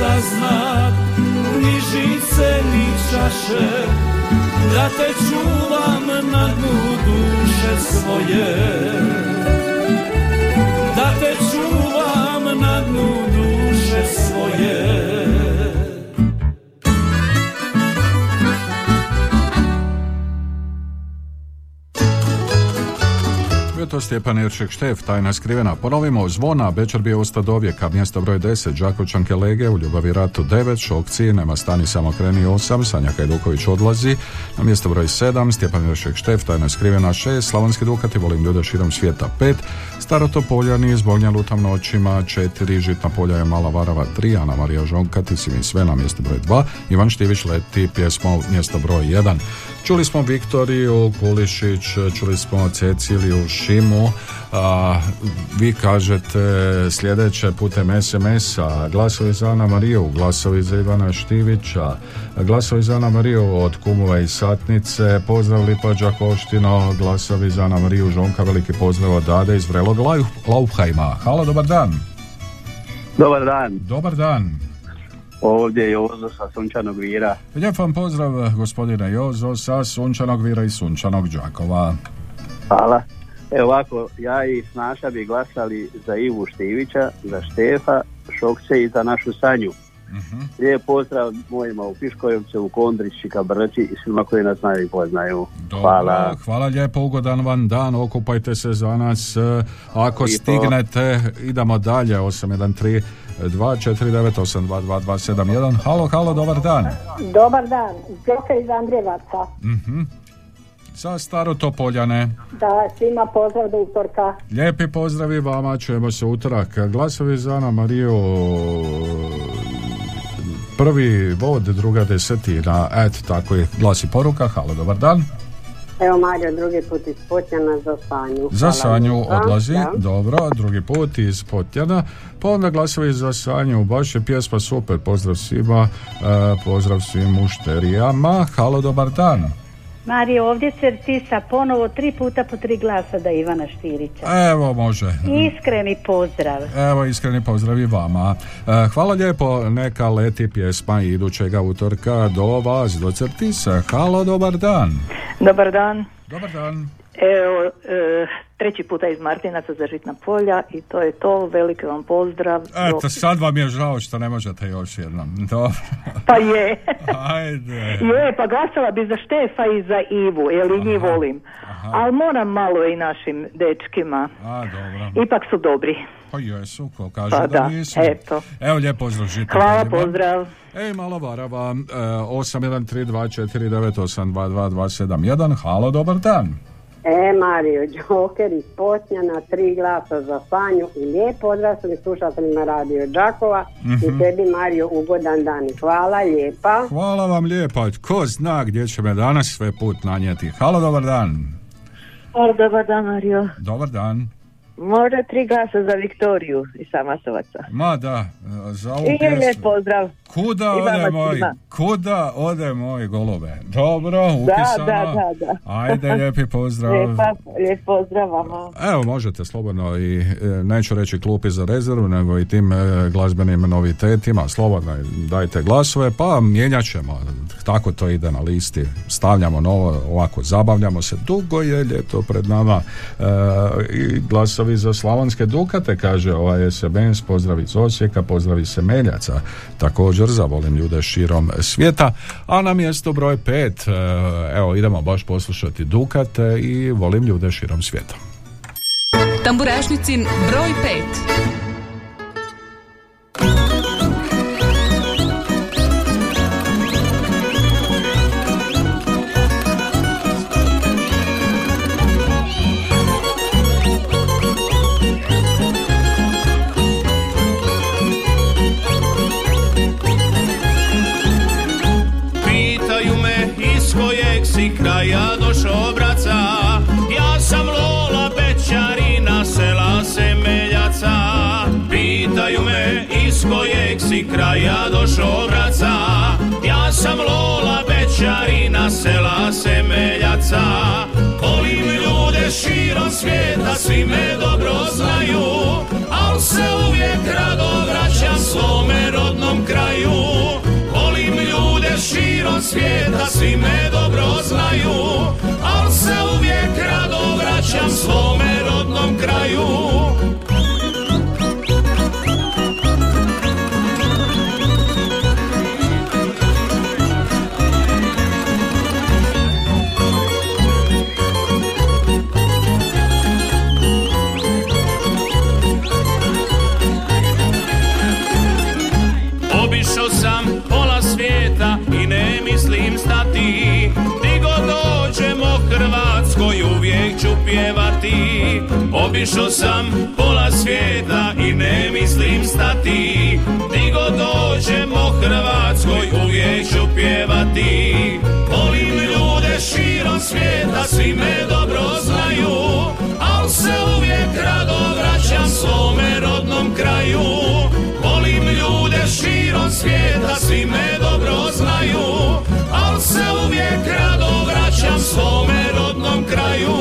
saznat ni žice ni čaše Da te čuvam na dnu duše svoje Stjepan Iršek Štef, tajna skrivena. Ponovimo, zvona, Bečar bio usta do vijeka, mjesto broj 10, Đakovčanke Lege, u Ljubavi ratu 9, Šokci, nema stani samo kreni 8, Sanja Hajduković odlazi, na mjesto broj 7, Stjepan Iršek Štef, tajna skrivena 6, Slavonski Dukati, volim ljude širom svijeta 5, Starotopoljani, Zbognja lutam noćima 4, Žitna polja je Mala Varava 3, Ana Marija Žonka, ti si mi sve na mjesto broj 2, Ivan Štivić leti, pjesma mjesto broj 1. Čuli smo Viktoriju Kulišić, čuli smo Ceciliju Šimu, a, vi kažete sljedeće putem SMS-a, glasovi za Ana Mariju, glasovi za Ivana Štivića, glasovi za Ana Mariju od Kumova i Satnice, pozdrav Lipa Đakoštino, glasovi za Ana Mariju Žonka, veliki pozdrav od Dade iz Vrelog Lau- Laufheima. Halo, dobar dan. Dobar dan, Dobar dan. Ovdje je Jozo sa Sunčanog Vira. Lijep vam pozdrav gospodine Jozo sa Sunčanog Vira i Sunčanog Đakova. Hvala. Evo ovako, ja i Snaša bi glasali za Ivu Štivića, za Štefa, Šokce i za našu Sanju. Lijep pozdrav mojima u Piškojevce, u Kondrić, Čikabrči i svima koji nas znaju i poznaju. Dobro, Hvala. hvala lijepo, ugodan vam dan, okupajte se za nas. Ako Lijepo. stignete, idemo dalje, 813 249 822 Halo, halo, dobar dan. Dobar dan, Đoka iz Andrijevaca. Mhm. Sa Starotopoljane. Da, svima pozdrav do utorka. Lijepi pozdravi vama, čujemo se utorak. Glasovi za Ana Mariju, prvi vod, druga desetina, et, tako je, glasi poruka, halo, dobar dan. Evo Mario, drugi put iz Potjana za Sanju. Za Hvala Sanju odlazi, Da. dobro, drugi put iz Potjana, pa onda glasovi za Sanju, baš je pjesma super, pozdrav svima, e, pozdrav svim mušterijama, halo, dobar dan. Mario, ovdje se tisa ponovo tri puta po tri glasa da Ivana Štirića. Evo, može. Iskreni pozdrav. Evo, iskreni pozdrav i vama. E, Hvala lijepo, neka leti pjesma idućega utorka do vas, do Crtisa. Halo, dobar dan. Dobar dan. Dobar dan. Evo, e, treći puta iz Martinaca za Žitna polja i to je to. Veliki vam pozdrav. Eto, Do- sad vam je žao što ne možete još jednom. Dobro. Pa je. Ajde. je, pa glasala bi za Štefa i za Ivu, jer i njih volim. Ali moram malo i našim dečkima. A, dobro. Ipak su dobri. Pa jesu, ko kaže Pa da, da, nisu. eto. Evo, lijep pozdrav žitnim Hvala, pozdrav. Ej, malo varava, e, 813249822271. Halo, dobar dan. E, Mario, Joker iz Potnjana, tri glasa za Sanju i lijep pozdrav svim slušateljima Radio Đakova Mhm. i tebi Mario ugodan dan i hvala lijepa. Hvala vam lijepa. Ko zna gdje će me danas sve put nanijeti. Halo, dobar dan. Dobar dan, Mario. Dobar dan. Može tri glasa za Viktoriju iz Samasovaca. Ma da, za ovu I lijep pjesmu. pozdrav. Kuda ode moj, kuda ode moj golube? Dobro, upisano. Da, da, da, da. Ajde, lijepi pozdrav. Lijepa, lijep pozdrav vama. Evo, možete slobodno i, e, neću reći klupi za rezervu, nego i tim e, glazbenim novitetima, slobodno dajte glasove, pa mijenjat ćemo. Tako to ide na listi. Stavljamo novo, ovako, zabavljamo se. Dugo je ljeto pred nama. E, I glasovi za Slavonske Dukate, kaže ovaj SMS, pozdrav iz Osijeka, pozdrav iz Semeljaca. Također također za volim ljude širom svijeta, a na mjesto broj pet, e, evo idemo baš poslušati Dukat i volim ljude širom svijeta. Tamburašnicin broj 5. Pitaju me iz kojeg si kraja Ja sam Lola Bečarina sela Semeljaca Pitaju me iz kojeg si kraja došao braca Ja sam Lola Bečarina sela Semeljaca Volim ljude širom svijeta svi me dobro znaju. Al se uvijek rado vraćam svome rodnom kraju. Volim ljude širom svijeta, svi me dobro znaju Al se uvijek rado vraćam svome rodnom kraju pjevati. Obišao sam pola svijeta i ne mislim stati. Di god dođemo Hrvatskoj uvijek ću pjevati. Volim ljude širom svijeta, svi me dobro znaju Al se uvijek rado vraćam svome rodnom kraju. Volim ljude širom svijeta, svi me dobro znaju se uvijek rado vraćam svome rodnom kraju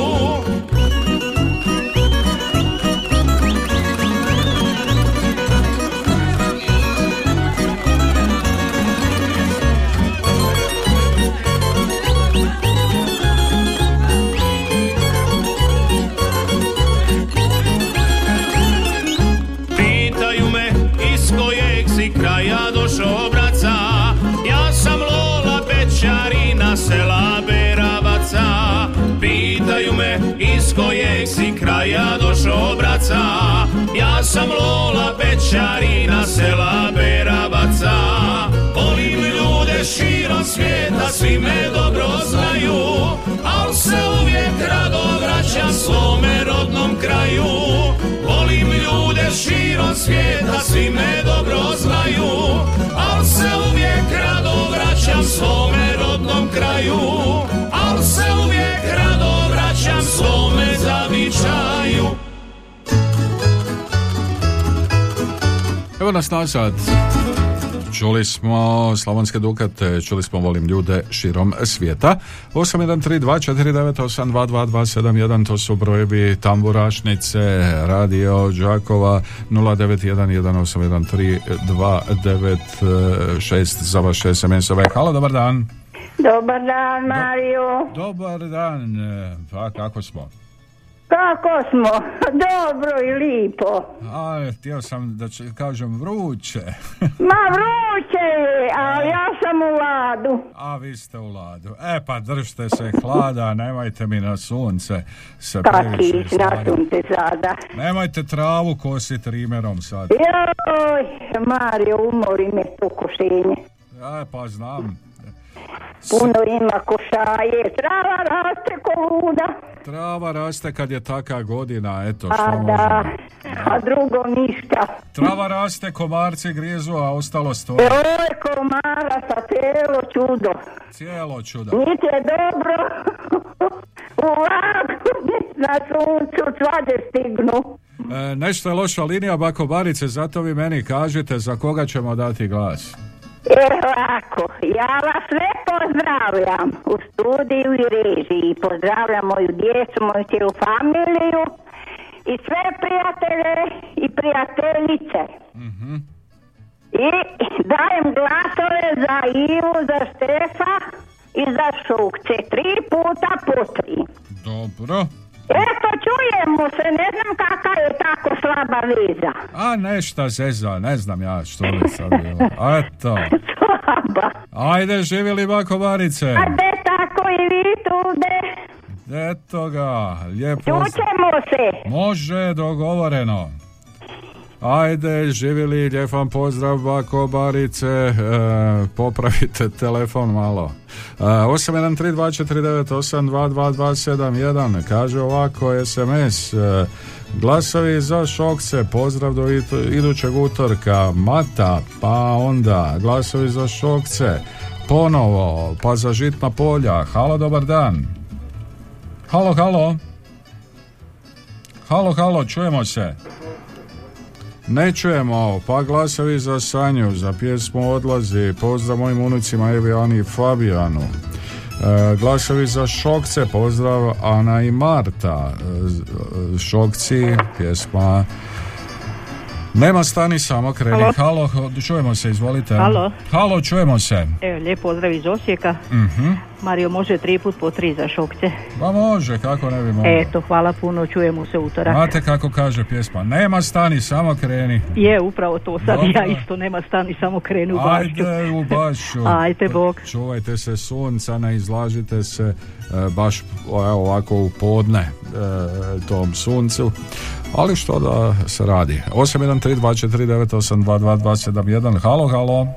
Ja sam Lola Bečarina sela Beravaca Volim ljude širom svijeta, svi me dobro znaju Al se uvijek rado vraćam svome rodnom kraju. Volim ljude širom svijeta, svi me dobro znaju Al se uvijek rado vraćam svome rodnom kraju. Al se uvijek rado vraćam svome zavičaju Evo nas nazad. Čuli smo Slavonske Dukate, čuli smo Volim ljude širom svijeta. 813249822271, to su brojevi Tamburašnice, Radio Đakova 0911813296 za vaše SMS-ove. Halo, dobar dan. Dobar dan, Mario. Dobar dan, e, pa kako smo? Kako smo? Dobro i lipo. A, htio sam da će, kažem vruće. Ma vruće je, ali ja sam u ladu. A vi ste u ladu. E pa držite se hlada, nemojte mi na sunce se Kaki na sunce sada. Nemojte travu kositi rimerom sad. Joj, Mario, umori me to košenje. E pa znam. Puno ima košaje, trava raste ko luda. Trava raste kad je taka godina, eto što A možemo. da, a drugo ništa. Trava raste, komarci grizu, a ostalo stoji. Oj, komara sa telo čudo. Cijelo čudo. Niti je dobro u ladu, na suncu svade stignu. E, nešto je loša linija Bakobarice, zato vi meni kažete za koga ćemo dati glas. E, ovako, ja vas sve pozdravljam u studiju i režiji. Pozdravljam moju djecu, moju cijelu familiju i sve prijatelje i prijateljice. I dajem glasove za Ivu, za Štefa i za Šukce. Tri puta po tri. Dobro. Eto, čujem čujemo se, ne znam kakva je tako slaba veza. A nešta zeza, ne znam ja što bi sad bilo. Eto. Slaba. Ajde, živjeli bako Barice. A de tako i vi tude. Eto ga, lijepo. Čućemo se. Može, dogovoreno. Ajde, živjeli, lijep vam pozdrav, bako Barice, e, popravite telefon malo. E, 813249822271, kaže ovako SMS, e, glasovi za šokce, pozdrav do idućeg utorka, Mata, pa onda glasovi za šokce, ponovo, pa za žitna polja, halo, dobar dan. Halo, halo. Halo, halo, čujemo se. Ne čujemo, pa glasovi za Sanju, za pjesmu Odlazi, pozdrav mojim unucima Evi, Ani i Fabijanu. E, glasovi za Šokce, pozdrav Ana i Marta. E, Šokci, pjesma Nema stani, samo kreni. Halo. Halo, čujemo se, izvolite. Halo. Halo, čujemo se. Evo, lijep pozdrav iz Osijeka. Mhm. Mario može tri put po tri za šokce. Pa može, kako ne bi moglo. Eto, hvala puno, čujemo se utorak. Znate kako kaže pjesma, nema stani, samo kreni. Je, upravo to sad Dobro. ja isto nema stani, samo krenu u bašću. Ajde u bašu. Ajde, Bog. Čuvajte se sunca, ne izlažite se e, baš evo, ovako u podne e, tom suncu. Ali što da se radi? 813249822271. Halo, halo.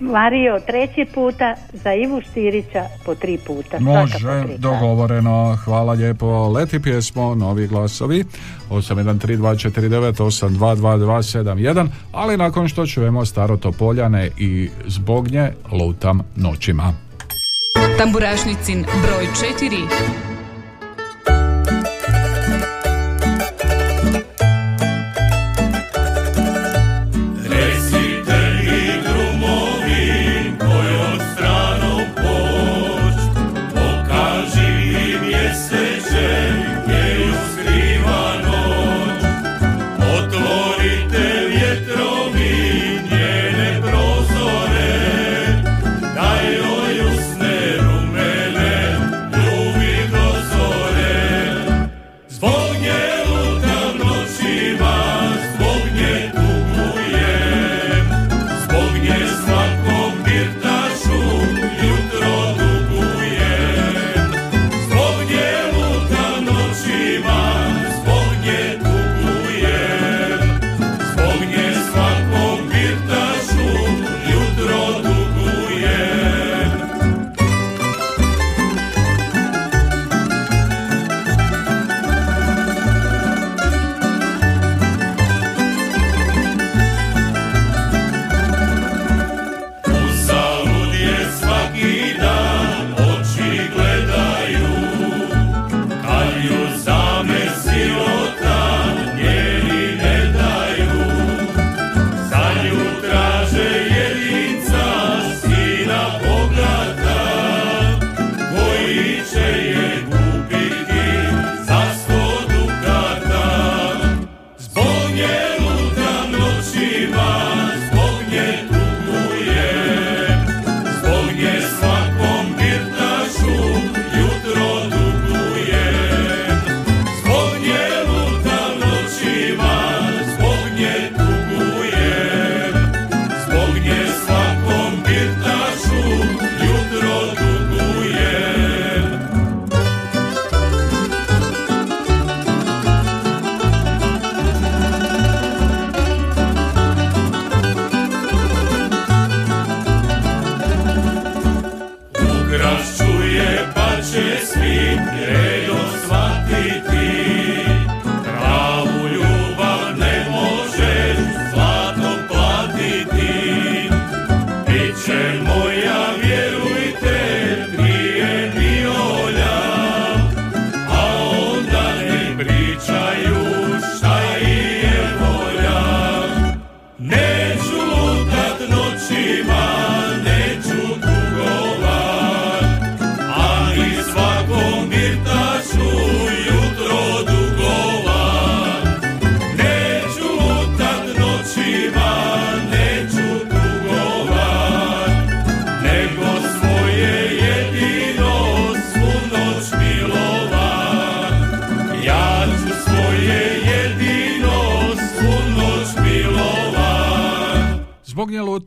Mario, treći puta za Ivu Štirića po tri puta. svaka po Može, tri. dogovoreno. Hvala lijepo. Leti pjesmo, novi glasovi. 813249822271. Ali nakon što čujemo Staro Topoljane i zbog nje lutam noćima. Tamburašnicin broj 4.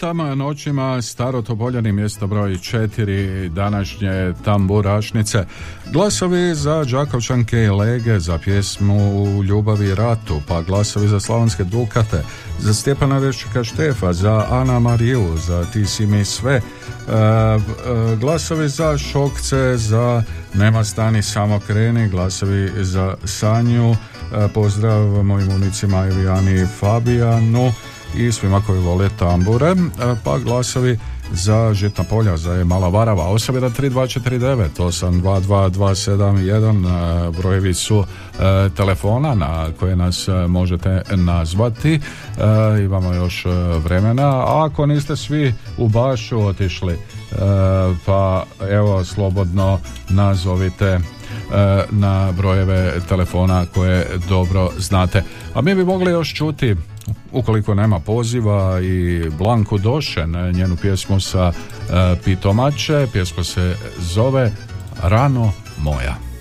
Lutam noćima staro Topoljani mjesto broj četiri današnje tamburašnice. Glasovi za Đakovčanke i Lege za pjesmu Ljubavi i ratu, pa glasovi za Slavonske Dukate, za Stjepana Reščika Štefa, za Ana Mariju, za Ti si mi sve, e, e, glasovi za Šokce, za Nema stani samo kreni, glasovi za Sanju, e, pozdrav mojim unicima Ivijani i Fabijanu, i svima koji vole tambure, e, pa glasovi za Žitna polja, za je Mala Varava 813249 822271 brojevi su e, telefona na koje nas e, možete nazvati. Imamo još vremena. A ako niste svi u bašu otišli pa evo slobodno nazovite na brojeve telefona koje dobro znate. A mi bi mogli još čuti ukoliko nema poziva i Blanku Došen, njenu pjesmu sa e, Pitomače, pjesma se zove Rano moja.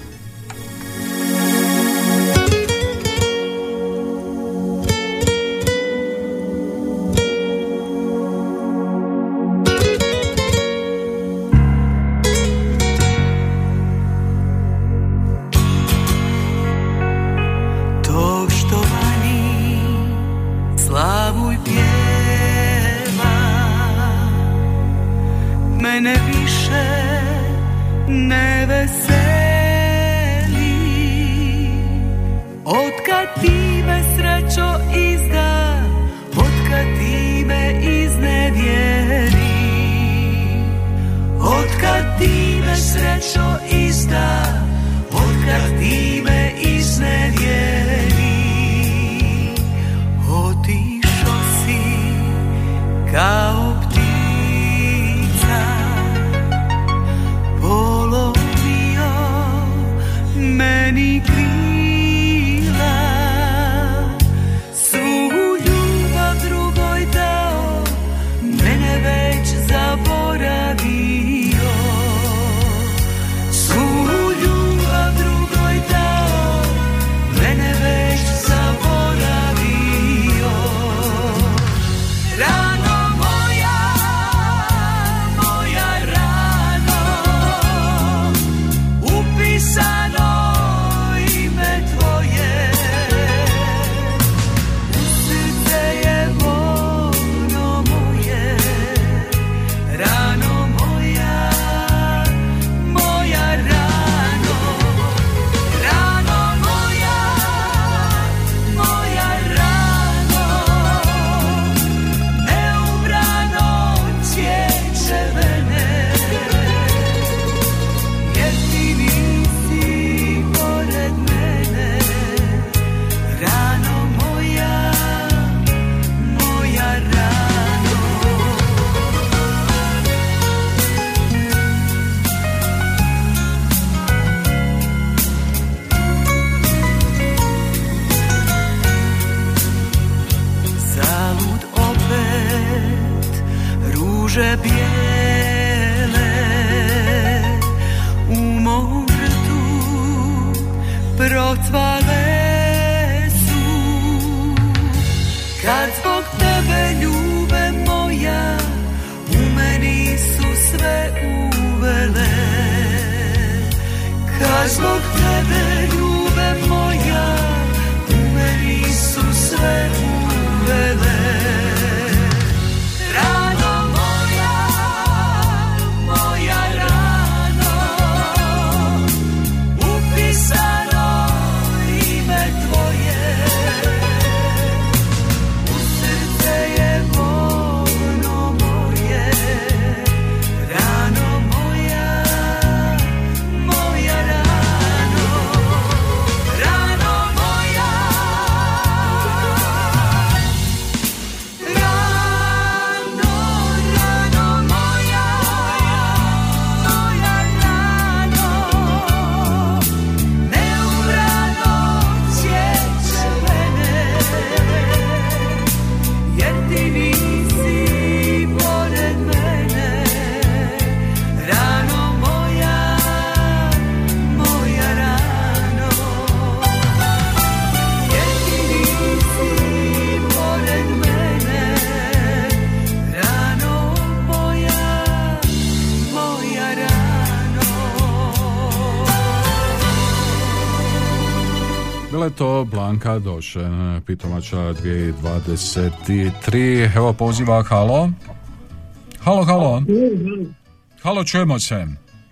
To Blanka Došen, pitomača 2023. Evo poziva, halo. Halo, halo. Halo, čujemo se.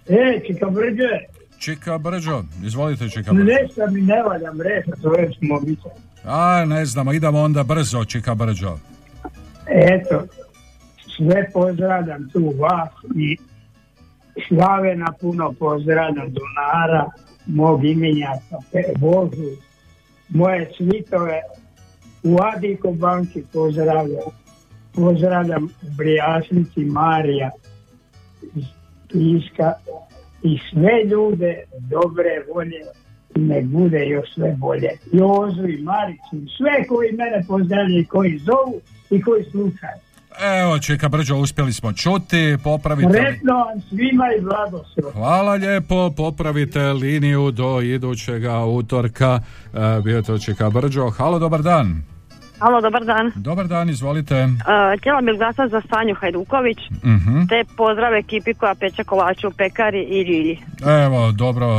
E, Čika Brđe, Čika Brđo, izvolite Čika Brđo. nešto mi ne valja mreža s ovim mobitelom. A, ne znamo, idemo onda brzo, Čika Brđo. Eto, sve pozdravljam tu vas i Slavena puno pozdravljam Donara, mog imenjaka, Pe- Božu, moje svitove u Adiko banki pozdravljam. Pozdravljam u Brijašnici Marija iz i sve ljude dobre volje i nek bude još sve bolje. Jozu i Maricu, sve koji mene pozdravljaju, koji zovu i koji slušaju. Evo, Čika Brđo, uspjeli smo čuti, popravite. Sretno vam svima i blagoslov. Hvala lijepo, popravite liniju do idućega utorka. E, bio je to Čika Brđo. Halo, dobar dan. Alo, dobar dan. Dobar dan, izvolite. Uh, htjela bih glasati za Sanju Hajduković, Mhm. te pozdrav ekipi koja peče kolače u pekari i Ljilji. Evo, dobro, e,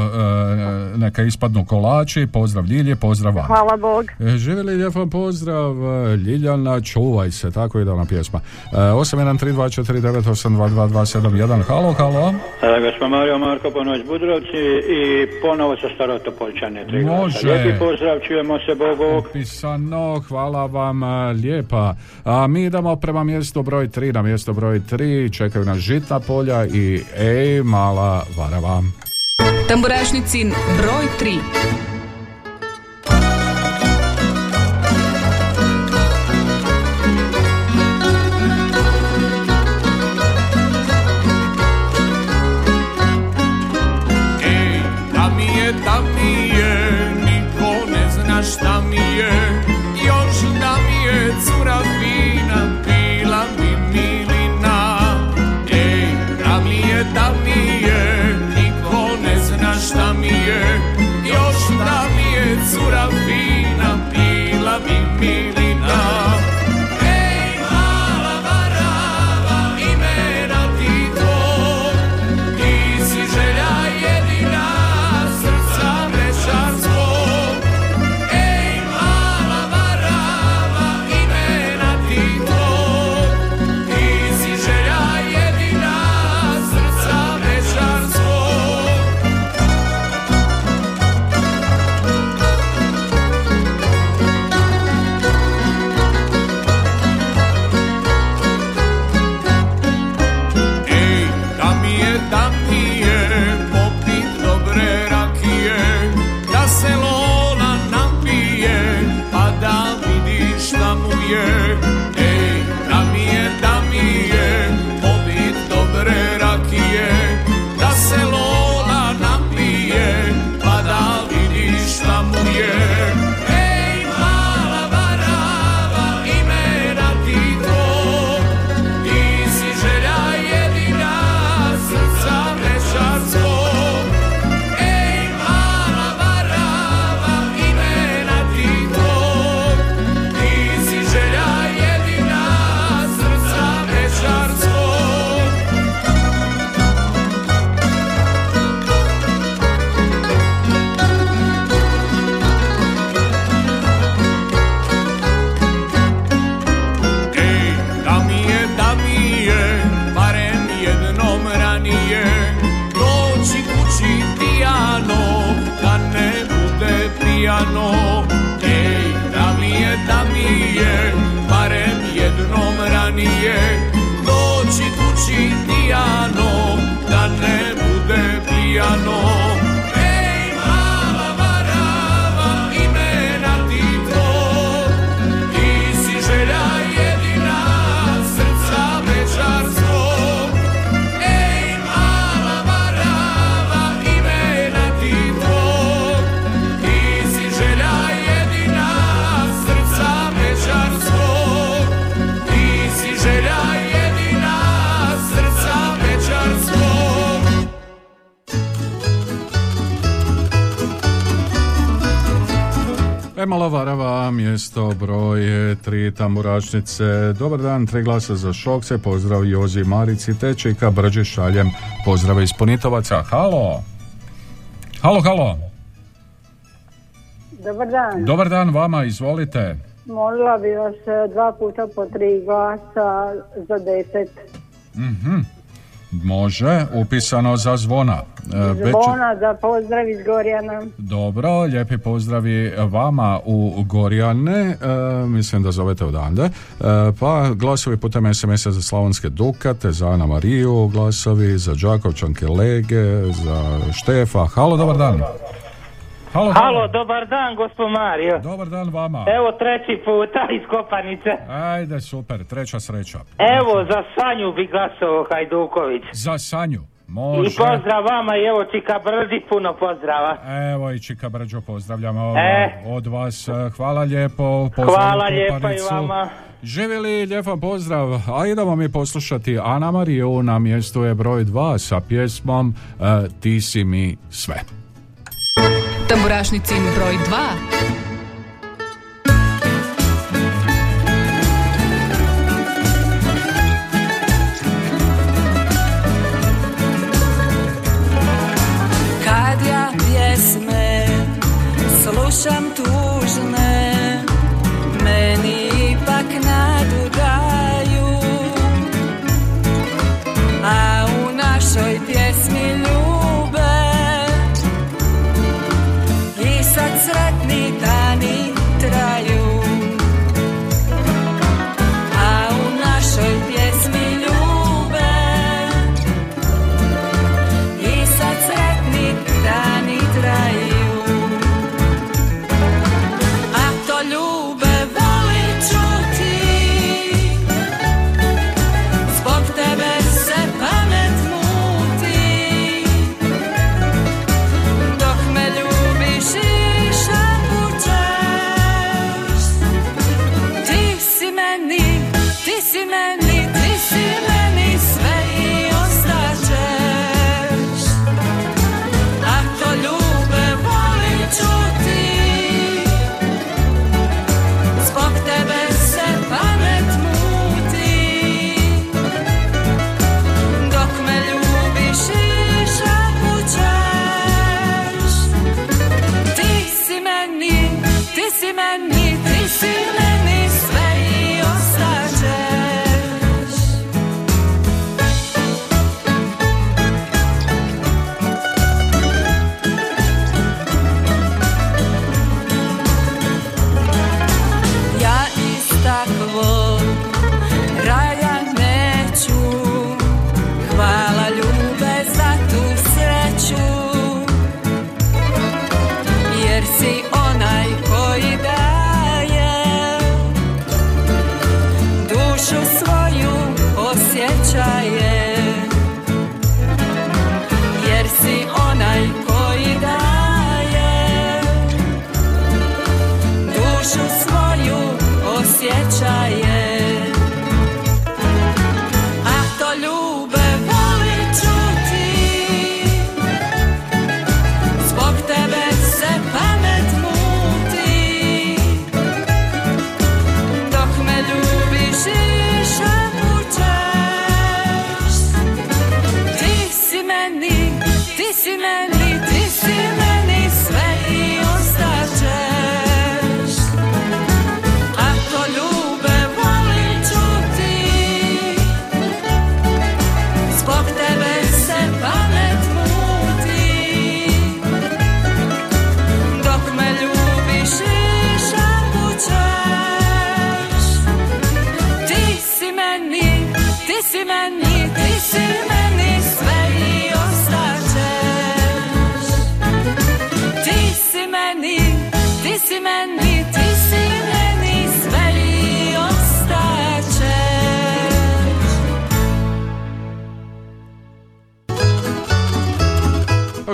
neka ispadnu kolači, pozdrav Ljilje, pozdrav vam. Hvala Bog. E, Živjeli lijep pozdrav e, Ljiljana, čuvaj se, tako ide ona pjesma. E, 813249822271, halo, halo. E, Gospod Mario Marko Ponoć Budrovci i ponovo sa glasa. Može. Lijepi pozdrav, čujemo se Bogu. Pisano, hvala vam e, lijepa. A mi idemo prema mjestu broj 3, na mjesto broj 3 čekaju nas žitna polja i ej, mala varava. Tamburašnicin broj 3. 3 tamburačnice. Dobar dan, tri glasa za šokce, pozdrav Jozi Marici, te Čika Brđe šaljem pozdrave iz Ponitovaca. Halo! Halo, halo! Dobar dan. Dobar dan vama, izvolite. Molila bi vas e, dva puta po tri glasa za deset. Mhm. Može, upisano za zvona. Zvona da pozdrav iz Gorjana. Dobro, lijepi pozdravi vama u Gorjane, e, mislim da zovete odande, E, pa glasovi putem SMS-a za Slavonske Dukate, za Ana Mariju, glasovi za Đakovčanke Lege, za Štefa. Halo, dobar dan. Halo, Halo, dobar dan, gospod Mario. Dobar dan vama. Evo treći puta iz Kopanice. Ajde, super, treća sreća. Evo, za Sanju bi glasovao Hajduković. Za Sanju. I Može. pozdrav vama i evo Čika Brdi, puno pozdrava. Evo i Čika Brđo, pozdravljamo E. od vas. Hvala lijepo. pozdrav Hvala u lijepa i vama. Živjeli, lijep pozdrav. A idemo mi poslušati Ana Mariju na mjestu je broj 2 sa pjesmom e, Ti si mi sve. Tamburašnicin broj 2. Puxa-me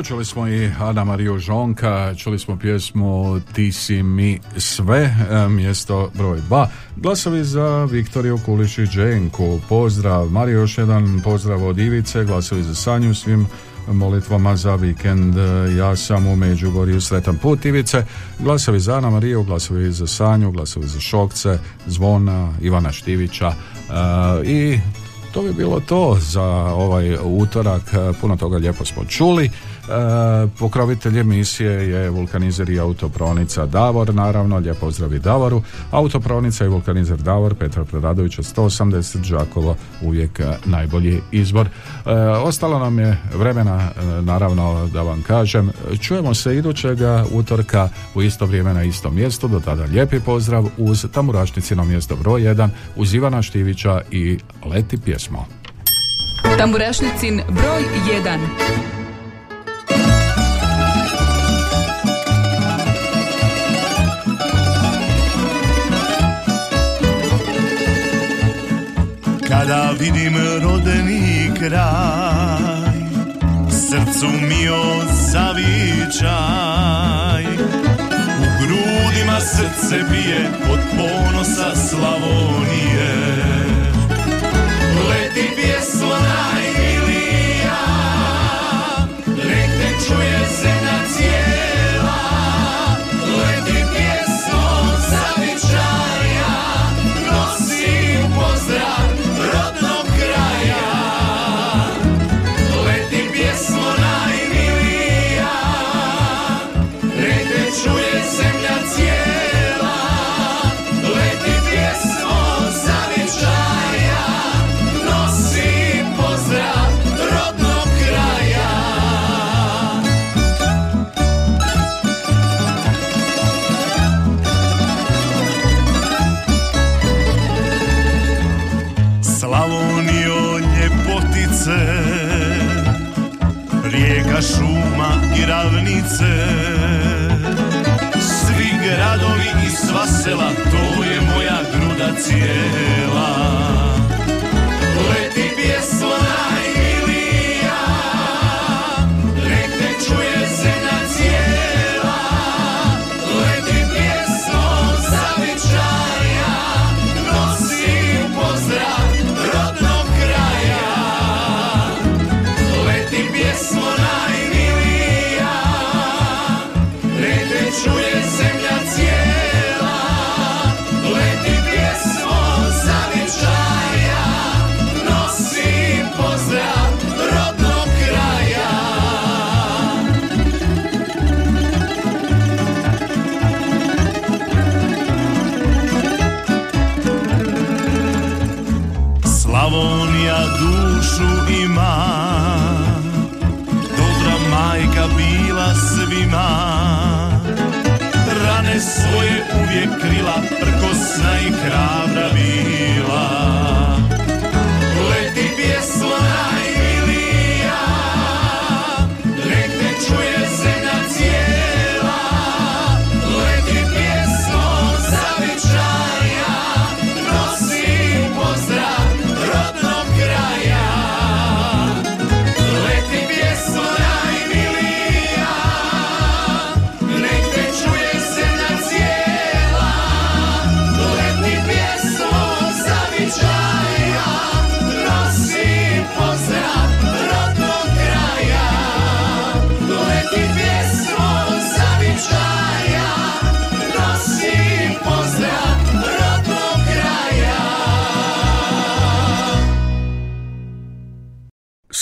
čuli smo i Ana Mariju Žonka, čuli smo pjesmu Ti si mi sve, e, mjesto broj 2. Glasovi za Viktoriju Kulić i Dženku. Pozdrav, Mario još jedan pozdrav od Ivice, glasovi za Sanju svim molitvama za vikend. Ja sam u Međugorju, sretan put Ivice. Glasovi za Ana Mariju, glasovi za Sanju, glasovi za Šokce, Zvona, Ivana Štivića e, i to bi bilo to za ovaj utorak. Puno toga lijepo smo čuli. Pokrovitelj emisije je vulkanizer i autopronica Davor, naravno, lijep pozdrav i Davoru. Autopronica i vulkanizer Davor, Petra Preradovića 180, Đakovo, uvijek najbolji izbor. Ostalo nam je vremena, naravno, da vam kažem, čujemo se idućega utorka u isto vrijeme na istom mjestu, do tada lijepi pozdrav uz Tamburašnicino mjesto broj 1, uz Ivana Štivića i Leti pjesmo. Tamburašnicin broj 1 Kada vidim rodeni kraj Srcu mi zavičaj. U grudima srce bije Od ponosa Slavonije